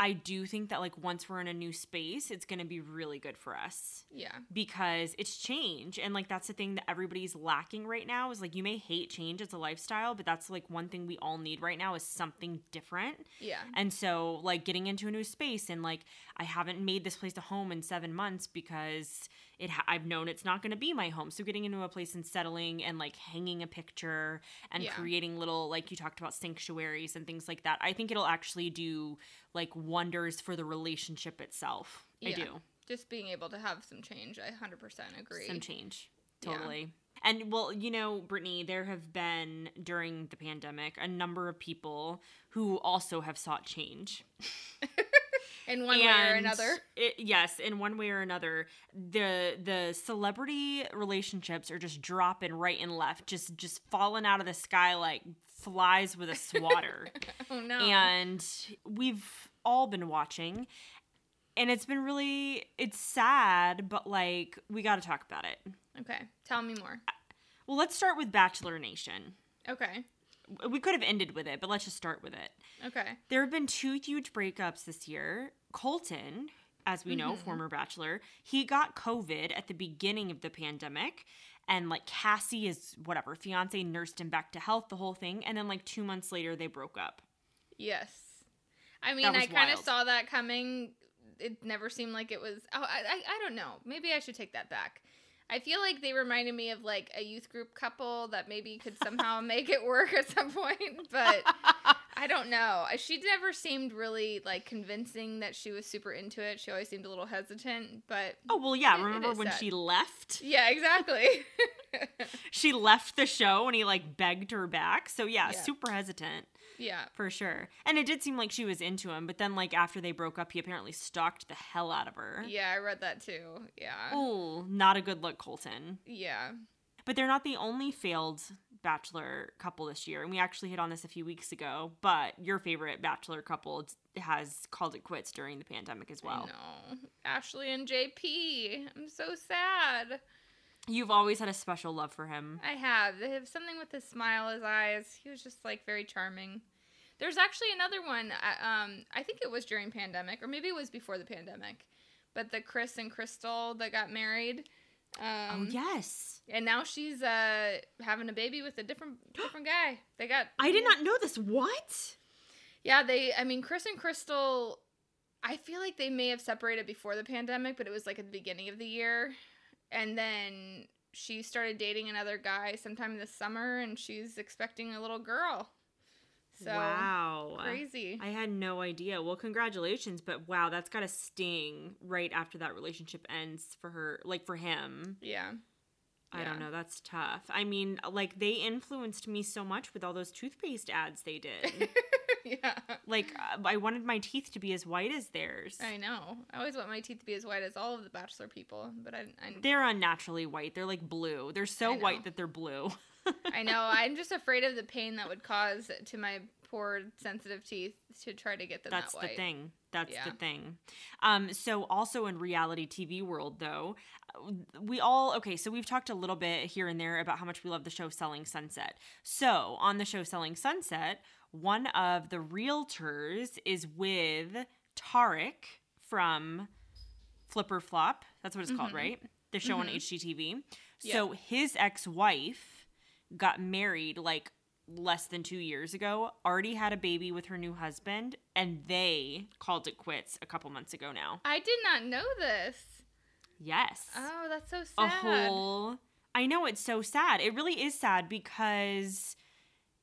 I do think that like once we're in a new space, it's gonna be really good for us. yeah. because it's change and like that's the thing that everybody's lacking right now is like you may hate change as a lifestyle but that's like one thing we all need right now is something different Yeah. and so like getting into a new space and like i haven't made this place a home in seven months because it ha- i've known it's not going to be my home. So getting into a place and settling and like hanging a picture and Yeah. creating little like you talked about sanctuaries and things like that i think it'll actually do like wonders for the relationship itself. I do. Just being able to have some change, I 100% agree. some change. Yeah. totally. And well you know brittany there have been during the pandemic a number of people who also have sought change In one way or another. it, yes in one way or another the the celebrity relationships are just dropping right and left just just falling out of the sky like flies with a swatter Oh no. and we've all been watching and it's been really it's sad but like we got to talk about it okay. Tell me more. Uh, well let's start with bachelor nation Okay. we could have ended with it but let's just start with it Okay. there have been two huge breakups this year colton as we know, Mhm. former bachelor. He got COVID at the beginning of the pandemic. And like Cassie is whatever, fiance nursed him back to health, the whole thing. And then like two months later, they broke up. Yes. I mean, I kind of saw that coming. It never seemed like it was. Oh, I, I, I don't know. Maybe I should take that back. I feel like they reminded me of like a youth group couple that maybe could somehow make it work at some point, but I don't know. She never seemed really like convincing that she was super into it. She always seemed a little hesitant, but Oh, well, yeah. It- it Remember is when sad. she left? yeah, exactly. She left the show and he like begged her back. So, yeah, Yeah. super hesitant. yeah. For sure. And it did seem like she was into him, but then like after they broke up, he apparently stalked the hell out of her. Yeah, I read that too. Yeah. Oh, not a good look, Colton. Yeah. But they're not the only failed bachelor couple this year. And we actually hit on this a few weeks ago, but your favorite bachelor couple has called it quits during the pandemic as well. No. Ashley and JP. I'm so sad. You've always had a special love for him. I have. They have something with his smile, his eyes. He was just like very charming. There's actually another one. uh, Um, I think it was during pandemic, or maybe it was before the pandemic. But the Chris and Krystal that got married. Um, oh, yes. And now she's uh having a baby with a different different guy. They got. I did not know this. What? Yeah, they. I mean, Chris and Krystal. I feel like they may have separated before the pandemic, but it was like at the beginning of the year, and then she started dating another guy sometime this summer, and she's expecting a little girl. So wow. crazy. I had no idea. Well, congratulations, but wow, that's got to sting right after that relationship ends for her, like for him. yeah. I don't know. That's tough. I mean, like they influenced me so much with all those toothpaste ads they did. yeah. like uh, I wanted my teeth to be as white as theirs. I know. I always want my teeth to be as white as all of the Bachelor people, but I, I, They're unnaturally white. They're like blue. They're so white that they're blue. I know. I'm just afraid of the pain that would cause to my poor sensitive teeth to try to get them That's that the thing. That's Yeah. the thing. Um, so also in reality TV world though, we all okay. So we've talked a little bit here and there about how much we love the show Selling Sunset. So on the show Selling Sunset, one of the realtors is with Tarek from Flip or Flop. That's what it's called, Mhm. right? The show on Mhm. HGTV. So his ex-wife got married like less than two years ago, already had a baby with her new husband, and they called it quits a couple months ago now. I did not know this. Yes. Oh, that's so sad. a whole. I know it's so sad. It really is sad because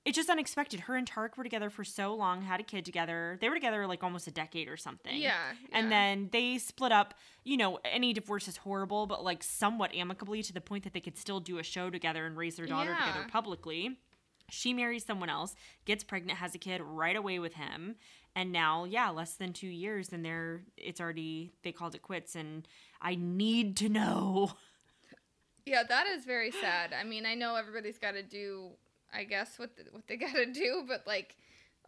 it's just unexpected. Her and Tarek were together for so long, had a kid together. They were together like almost a decade or something. Yeah. And yeah. then they split up. You know, any divorce is horrible, but like somewhat amicably to the point that they could still do a show together and raise their daughter together publicly. She marries someone else, gets pregnant, has a kid right away with him, and now, yeah, less than two years, and they're it's already they called it quits. And I need to know. Yeah, that is very sad. I mean, I know everybody's got to do, I guess, what the, what they got to do, but like,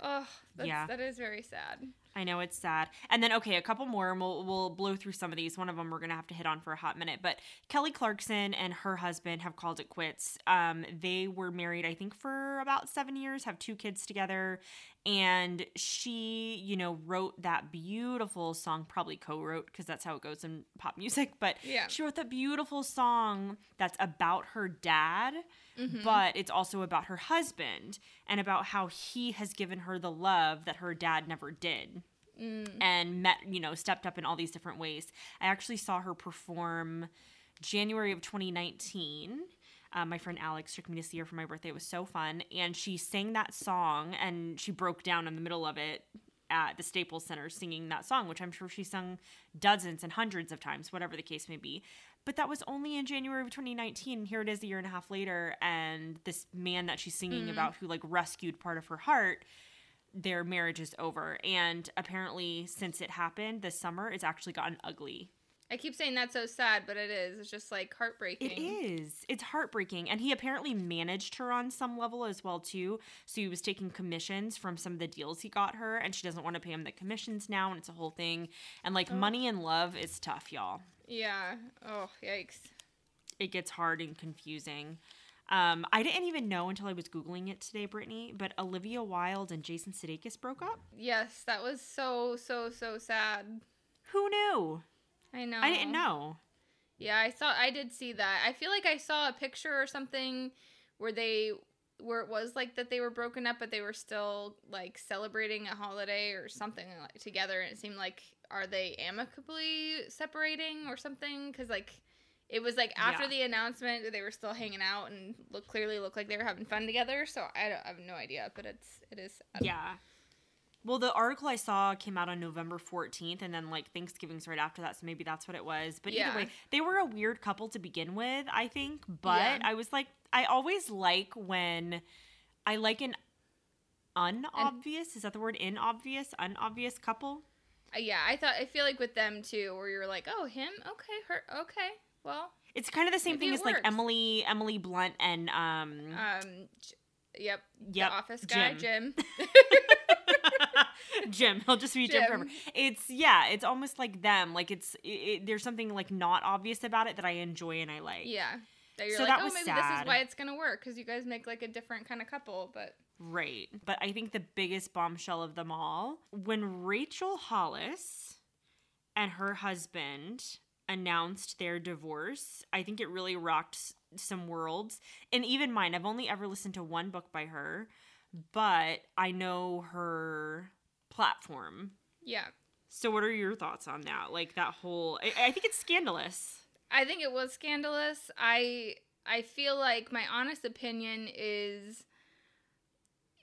oh, that's, Yeah. that is very sad. I know it's sad. And then okay, a couple more and we'll we'll blow through some of these. One of them we're going to have to hit on for a hot minute, but Kelly Clarkson and her husband have called it quits. Um they were married I think for about 7 years, have two kids together, and she, you know, wrote that beautiful song, probably co-wrote because that's how it goes in pop music, but Yeah. she wrote that beautiful song that's about her dad Mhm. but it's also about her husband and about how he has given her the love that her dad never did Mm. and met you know stepped up in all these different ways i actually saw her perform january of 2019 uh, my friend alex took me to see her for my birthday it was so fun and she sang that song and she broke down in the middle of it at the staples center singing that song which i'm sure she sung dozens and hundreds of times whatever the case may be but that was only in January of 2019. Here it is a year and a half later, and this man that she's singing Mhm. about who like rescued part of her heart, their marriage is over. And apparently, since it happened this summer, it's actually gotten ugly. I keep saying that's so sad, but it is. It's just like heartbreaking. It is. It's heartbreaking. And he apparently managed her on some level as well too. So he was taking commissions from some of the deals he got her, and she doesn't want to pay him the commissions now, and it's a whole thing. And like Oh. money and love is tough, y'all. Yeah. Oh, yikes. it gets hard and confusing. Um, I didn't even know until I was googling it today, Brittany. But Olivia Wilde and Jason Sudeikis broke up. Yes, that was so so so sad. Who knew? I know. I didn't know. Yeah, I saw. I did see that. I feel like I saw a picture or something where they, where it was like that they were broken up, but they were still like celebrating a holiday or something like together, and it seemed like are they amicably separating or something? Because like it was like after Yeah. the announcement they were still hanging out and look clearly looked like they were having fun together. So I, don't, I have no idea, but it's it is. Yeah. Well, the article I saw came out on November 14th, and then like Thanksgiving's right after that, so maybe that's what it was. But Yeah. either way, they were a weird couple to begin with, I think. But Yeah. I was like, I always like when I like an unobvious, is that the word? in Inobvious, unobvious couple? Uh, yeah, I thought I feel like with them too, where you're like, oh, him, okay, her, okay, well, It's kind of the same thing as like. Emily, Emily Blunt, and um, um, yep, Yep, the office guy, Jim. Jim. He'll just be Jim. Jim. forever. It's yeah. It's almost like them. Like it's it, it- there's something like not obvious about it that I enjoy and I like. yeah, that you're So like, that oh, was maybe this is why it's gonna work because you guys make like a different kind of couple, but Right. But I think the biggest bombshell of them all when Rachel Hollis and her husband announced their divorce, I think it really rocked some worlds. And even mine, I've only ever listened to one book by her, but I know her platform. yeah, So, what are your thoughts on that? Like that whole, I, I think it's scandalous. I think it was scandalous. I I feel like my honest opinion is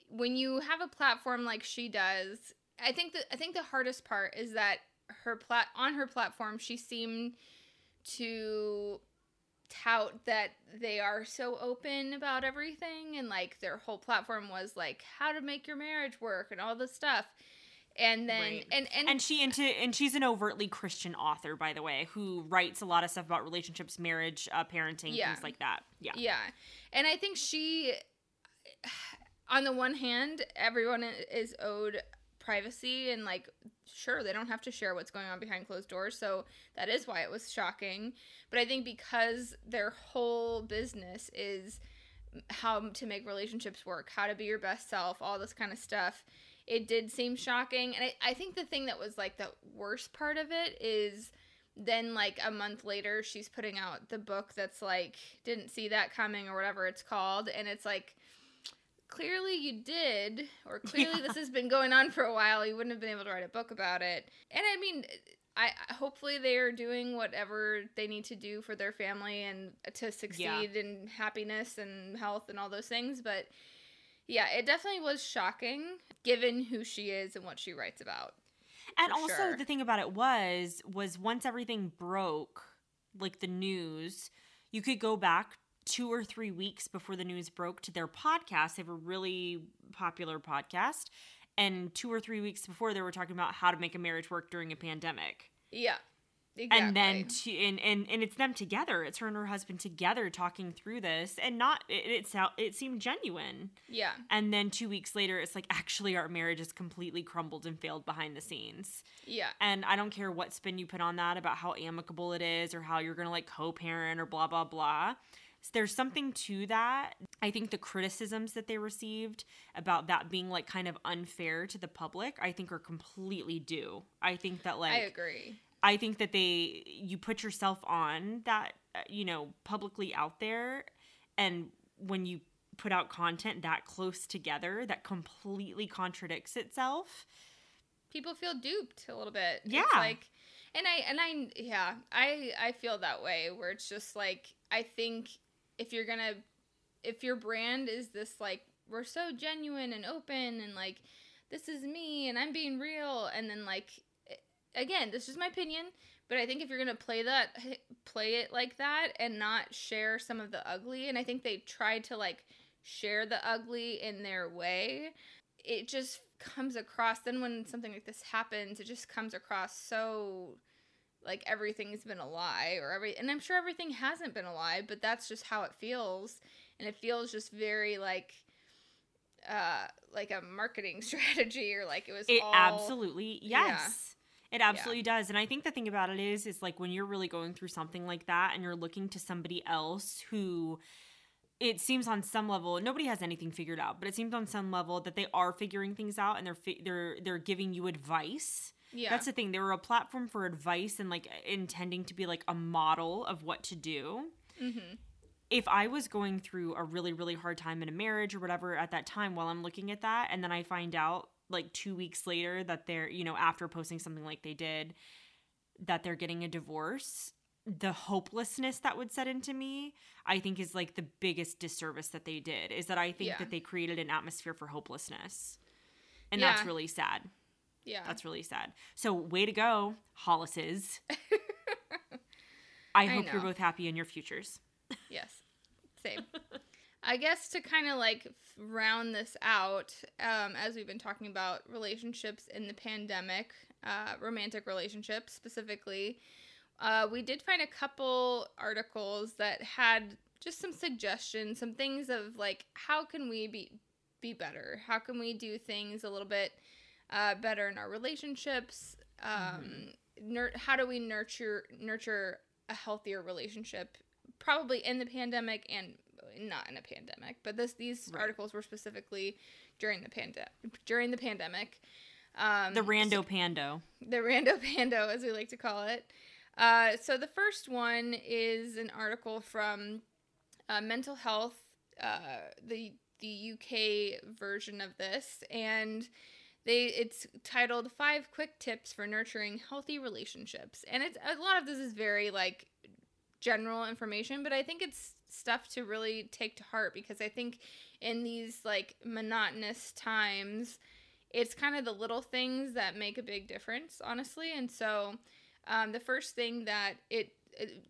when you have a platform like she does, I think that I think the hardest part is that her plat on her platform she seemed to tout that they are so open about everything and like their whole platform was like how to make your marriage work and all this stuff. And then Right. and and, And she into and she's an overtly Christian author, by the way, who writes a lot of stuff about relationships, marriage, uh, parenting, Yeah. things like that. Yeah. Yeah. And I think she, on the one hand, everyone is owed privacy and, like, sure, they don't have to share what's going on behind closed doors. So that is why it was shocking. But I think because their whole business is how to make relationships work, how to be your best self, all this kind of stuff. It did seem shocking. And I, I think the thing that was like the worst part of it is then like a month later she's putting out the book that's like didn't see that coming or whatever it's called and it's like clearly you did or clearly Yeah. this has been going on for a while you wouldn't have been able to write a book about it and i mean i hopefully they are doing whatever they need to do for their family and to succeed in happiness and health and all those things but yeah it definitely was shocking given who she is and what she writes about And also sure. the thing about it was was once everything broke, like the news, you could go back two or three weeks before the news broke to their podcast. They have a really popular podcast. And two or three weeks before they were talking about how to make a marriage work during a pandemic. yeah exactly. and then to, and, and and it's them together it's her and her husband together talking through this and not it it, it seemed genuine yeah and then two weeks later it's like actually our marriage has completely crumbled and failed behind the scenes yeah and i don't care what spin you put on that about how amicable it is or how you're gonna like co-parent or blah blah blah There's something to that i think the criticisms that they received about that being like kind of unfair to the public i think are completely due i think that like i agree I think that they you put yourself on that uh, you know publicly out there and when you put out content that close together that completely contradicts itself people feel duped a little bit. Yeah. It's like and I and I yeah, I I feel that way where it's just like I think if you're to if your brand is this like we're so genuine and open and like this is me and I'm being real and then like again, this is my opinion, but I think if you're to play that play it like that and not share some of the ugly and I think they tried to like share the ugly in their way it just comes across then when something like this happens it just comes across so like everything's been a lie or every and i'm sure everything hasn't been a lie but that's just how it feels. And it feels just very like uh like a marketing strategy or like it was it all, absolutely yeah. yes. It absolutely does. And i think the thing about it is is like when you're really going through something like that and you're looking to somebody else who it seems on some level nobody has anything figured out but it seems on some level that they are figuring things out and they're fi- they're they're giving you advice Yeah. That's the thing. They were a platform for advice and like intending to be like a model of what to do. mm-hmm. If I was going through a really, really hard time in a marriage or whatever at that time while I'm looking at that, and then I find out like two weeks later that they're, you know, after posting something like they did, that they're getting a divorce, the hopelessness that would set into me, I think is like the biggest disservice that they did. Is that I think Yeah. that they created an atmosphere for hopelessness. And Yeah. that's really sad. Yeah. That's really sad. So, way to go, Hollises. I hope you're both happy in your futures. Yes. Same. I guess to kind of like round this out, um, as we've been talking about relationships in the pandemic, uh, romantic relationships specifically, uh, we did find a couple articles that had just some suggestions, some things of like how can we be be better? How can we do things a little bit uh, better in our relationships? Um, nur- how do we nurture nurture a healthier relationship? Probably in the pandemic and not in a pandemic, but this these Right. articles were specifically during the pandemic. During the pandemic, um, The rando pando. the rando pando, as we like to call it. Uh, so the first one is an article from uh, Mental Health, uh, the the UK version of this, and they it's titled Five Quick Tips for Nurturing Healthy Relationships, and it's a lot of this is very like general information, but I think it's stuff to really take to heart because I think in these like monotonous times it's kind of the little things that make a big difference, honestly. And so, um, the first thing that it,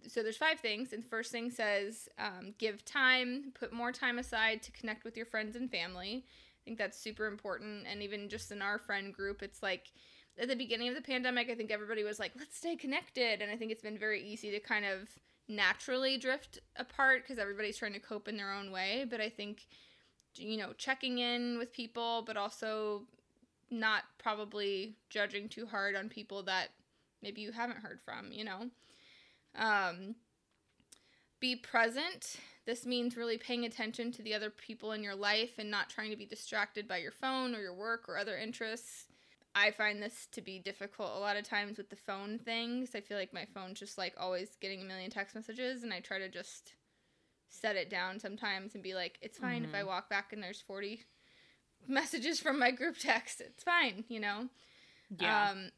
so there's five things, and the first thing says um, give time, put more time aside to connect with your friends and family. Think that's super important, and even just in our friend group, it's like at the beginning of the pandemic, I think everybody was like, let's stay connected, and I think it's been very easy to kind of naturally drift apart because everybody's trying to cope in their own way. But I think you know checking in with people, but also not probably judging too hard on people that maybe you haven't heard from, you know. Um, be present. This means really paying attention to the other people in your life and not trying to be distracted by your phone or your work or other interests. I find this to be difficult a lot of times with the phone things. I feel like my phone's just like always getting a million text messages, and I try to just set it down sometimes and be like, it's fine if I walk back and there's 40 messages from my group text. It's fine, you know? Yeah. Um,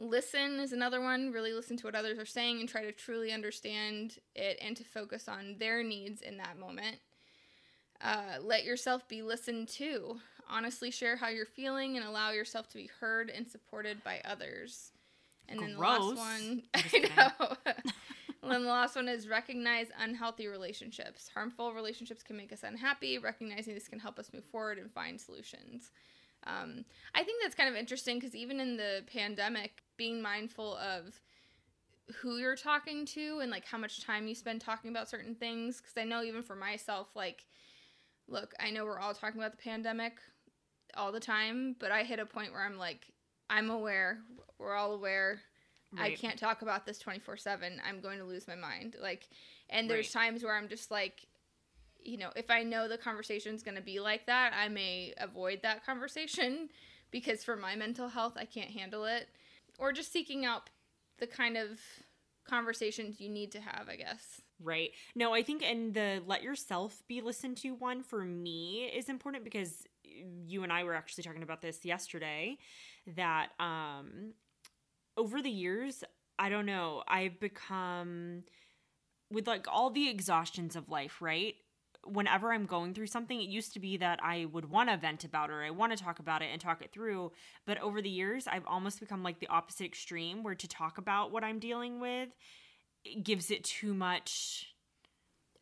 listen is another one. Really listen to what others are saying and try to truly understand it and to focus on their needs in that moment. Uh, let yourself be listened to. Honestly, share how you're feeling and allow yourself to be heard and supported by others. And then the last one, I know. and then the last one is recognize unhealthy relationships. Harmful relationships can make us unhappy. Recognizing this can help us move forward and find solutions. Um, I think that's kind of interesting because even in the pandemic, being mindful of who you're talking to and like how much time you spend talking about certain things. Because I know even for myself, like, look, I know we're all talking about the pandemic all the time, but I hit a point where I'm like, I'm aware, we're all aware. I can't talk about this 24 7. I'm going to lose my mind. Like, and there's times where I'm just like, you know, if I know the conversation's going to be like that, I may avoid that conversation because for my mental health, I can't handle it. Or just seeking out the kind of conversations you need to have, I guess. Right. No, I think and the let yourself be listened to one for me is important because you and I were actually talking about this yesterday that um over the years, I don't know, I've become with like all the exhaustions of life, right? Whenever I'm going through something, it used to be that I would want to vent about it or I want to talk about it and talk it through. But over the years, I've almost become like the opposite extreme where to talk about what I'm dealing with it gives it too much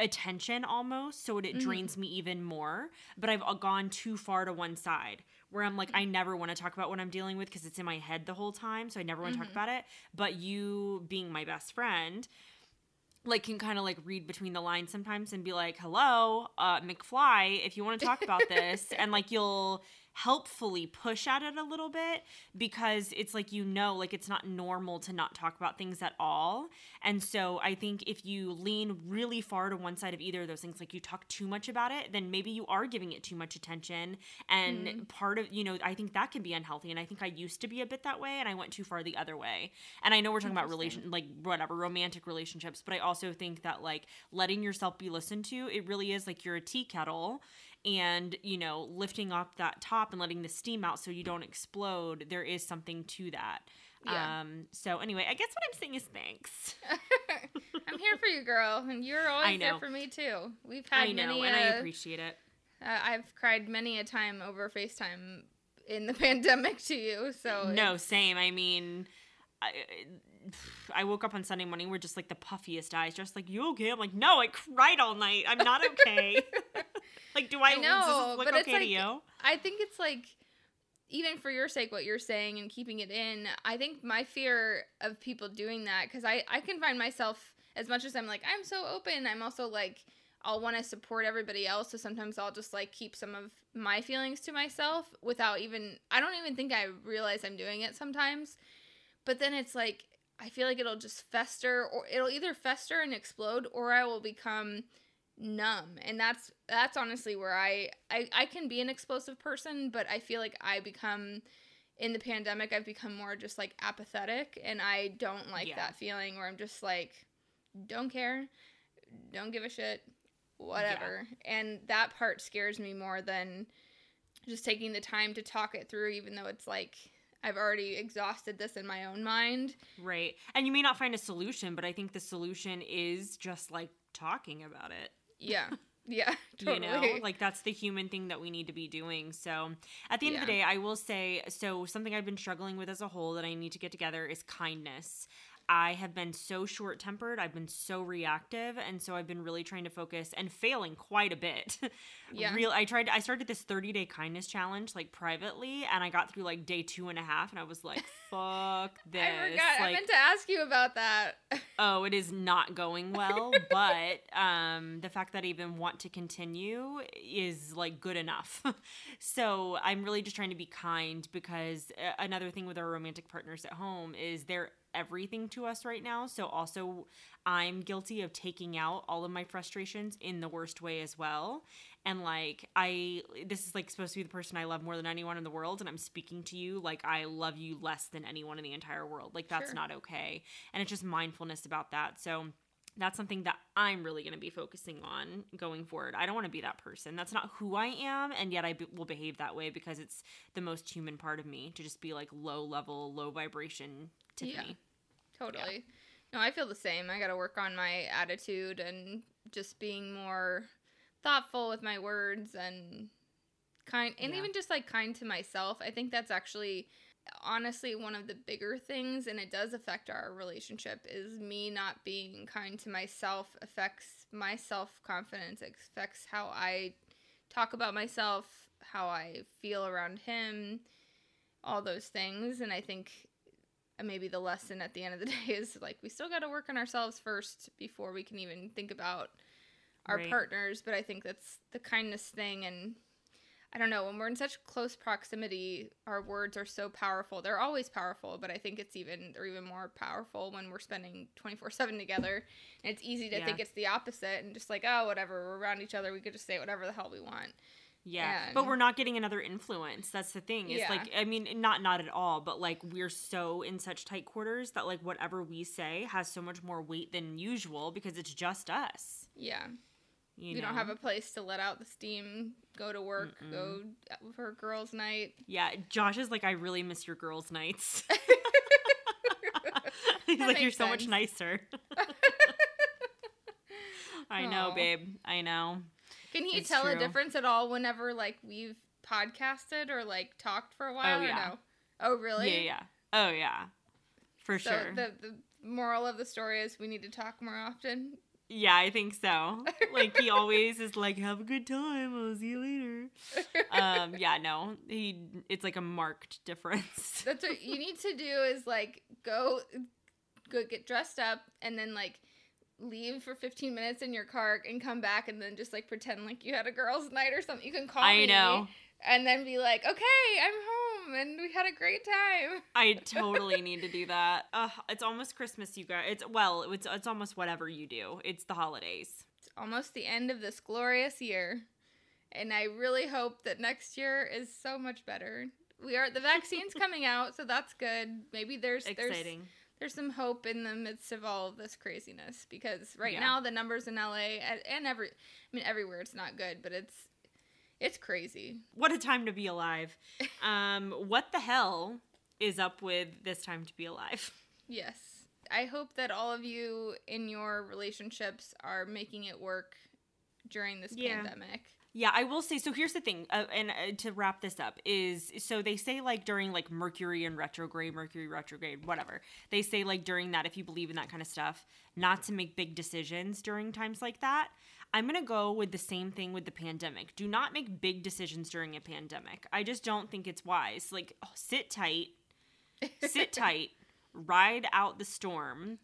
attention almost so it, it Mhm. drains me even more but i've uh, gone too far to one side where i'm like i never want to talk about what i'm dealing with because it's in my head the whole time so i never want to Mhm. talk about it but you being my best friend like can kind of like read between the lines sometimes and be like hello uh mcfly if you want to talk about this and like you'll helpfully push at it a little bit because it's like you know like it's not normal to not talk about things at all. And so i think if you lean really far to one side of either of those things like you talk too much about it then maybe you are giving it too much attention. And mm-hmm. part of you know i think that can be unhealthy. And i think i used to be a bit that way and i went too far the other way. And i know we're talking about relation like whatever romantic relationships but i also think that like letting yourself be listened to it really is like you're a tea kettle and you know lifting up that top and letting the steam out so you don't explode there is something to that. Yeah. um so anyway i guess what i'm saying is thanks. I'm here for you girl and you're always there for me too. We've had I know, many and uh, i appreciate it. uh, i've cried many a time over facetime in the pandemic to you so no same. I mean I, I woke up on Sunday morning with just like the puffiest eyes, just like, you okay? I'm like, no, I cried all night. I'm not okay. like, do I, I know, look but okay like, to you? I think it's like, even for your sake, what you're saying and keeping it in, I think my fear of people doing that, because I, I can find myself, as much as I'm like, I'm so open, I'm also like, I'll want to support everybody else. So sometimes I'll just like keep some of my feelings to myself without even, I don't even think I realize I'm doing it sometimes. But then it's like, I feel like it'll just fester or it'll either fester and explode or I will become numb. And that's that's honestly where I I, I can be an explosive person, but I feel like I become in the pandemic I've become more just like apathetic and I don't like yeah. that feeling where I'm just like don't care, don't give a shit, whatever. Yeah. And that part scares me more than just taking the time to talk it through even though it's like I've already exhausted this in my own mind. Right. And you may not find a solution, but I think the solution is just like talking about it. Yeah. Yeah, totally. You know, like that's the human thing that we need to be doing. So, at the end yeah. of the day, I will say so something I've been struggling with as a whole that I need to get together is kindness. I have been so short tempered. I've been so reactive. And so I've been really trying to focus and failing quite a bit. Yeah. Real I tried I started this 30 day kindness challenge like privately and I got through like day two and a half and I was like, fuck this. I forgot. Like, I meant to ask you about that. oh, it is not going well. but um the fact that I even want to continue is like good enough. so I'm really just trying to be kind because uh, another thing with our romantic partners at home is they're everything to us right now. So also I'm guilty of taking out all of my frustrations in the worst way as well. And like I this is like supposed to be the person I love more than anyone in the world and I'm speaking to you like I love you less than anyone in the entire world. Like that's sure. not okay. And it's just mindfulness about that. So that's something that I'm really going to be focusing on going forward. I don't want to be that person. That's not who I am, and yet I be- will behave that way because it's the most human part of me to just be like low level, low vibration Tiffany. Yeah. Totally. Yeah. No, I feel the same. I got to work on my attitude and just being more thoughtful with my words and kind and yeah. even just like kind to myself. I think that's actually honestly one of the bigger things and it does affect our relationship is me not being kind to myself affects my self-confidence it affects how i talk about myself how i feel around him all those things and i think maybe the lesson at the end of the day is like we still got to work on ourselves first before we can even think about our right. partners but i think that's the kindness thing and i don't know when we're in such close proximity our words are so powerful they're always powerful but i think it's even they're even more powerful when we're spending 24-7 together and it's easy to yeah. think it's the opposite and just like oh whatever we're around each other we could just say whatever the hell we want yeah, and, but we're not getting another influence. That's the thing. It's yeah. like I mean, not not at all, but like we're so in such tight quarters that like whatever we say has so much more weight than usual because it's just us. Yeah. You we know? don't have a place to let out the steam, go to work, Mm-mm. go for girls' night. Yeah, Josh is like, I really miss your girls' nights. He's like, you're sense. so much nicer. I know, babe. I know. Can he it's tell true. a difference at all whenever like we've podcasted or like talked for a while? Oh yeah. No? Oh really? Yeah, yeah. Oh yeah. For so sure. The the moral of the story is we need to talk more often. Yeah, I think so. like he always is like, "Have a good time. I'll see you later." um, yeah, no, he. It's like a marked difference. That's what you need to do is like go, go get dressed up, and then like leave for 15 minutes in your car and come back and then just like pretend like you had a girls night or something you can call I me know and then be like, okay, I'm home and we had a great time. I totally need to do that. Uh, it's almost Christmas, you guys. It's well, it's it's almost whatever you do. It's the holidays. It's almost the end of this glorious year. And I really hope that next year is so much better. We are the vaccine's coming out, so that's good. Maybe there's Exciting. there's there's some hope in the midst of all of this craziness because right Yeah. now the numbers in LA and, every I mean everywhere it's not good, but it's it's crazy. what a time to be alive. Um, what the hell is up with this time to be alive? Yes. I hope that all of you in your relationships are making it work during this Yeah. pandemic. Yeah, I will say. So here's the thing, uh, and uh, to wrap this up is so they say like during like Mercury and retrograde, Mercury retrograde, whatever. They say like during that, if you believe in that kind of stuff, not to make big decisions during times like that. I'm gonna go with the same thing with the pandemic. Do not make big decisions during a pandemic. I just don't think it's wise. Like oh, sit tight, sit tight, ride out the storm.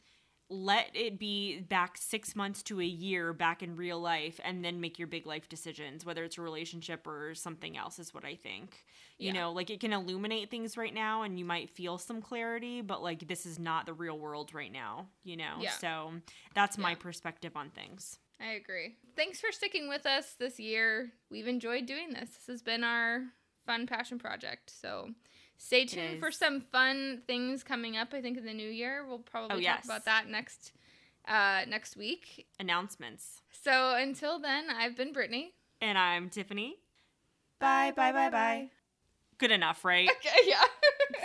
Let it be back six months to a year back in real life and then make your big life decisions, whether it's a relationship or something else, is what I think. You Yeah. know, like it can illuminate things right now and you might feel some clarity, but like this is not the real world right now, you know? Yeah. So that's my Yeah. perspective on things. I agree. Thanks for sticking with us this year. We've enjoyed doing this. This has been our fun passion project. So stay tuned for some fun things coming up. I think in the new year we'll probably Oh, talk about that next uh, next week. Announcements. So until then, I've been Brittany. And I'm Tiffany. Bye, bye, bye, bye. Good enough, right? Okay, yeah.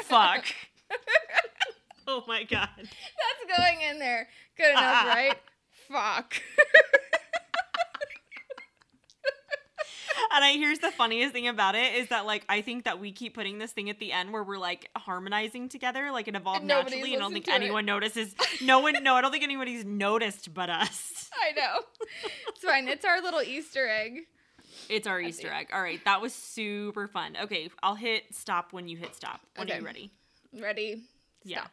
Fuck. oh my god. That's going in there. Good enough, right? Fuck. And I here's the funniest thing about it is that like I think that we keep putting this thing at the end where we're like harmonizing together, like it evolved And naturally, and I don't think to it. anyone notices. No one, no, I don't think anybody's noticed but us. I know. It's fine. It's our little Easter egg. It's our I Easter see. egg. All right, that was super fun. Okay, I'll hit stop when you hit stop. When are you ready? Ready? Yeah. Stop.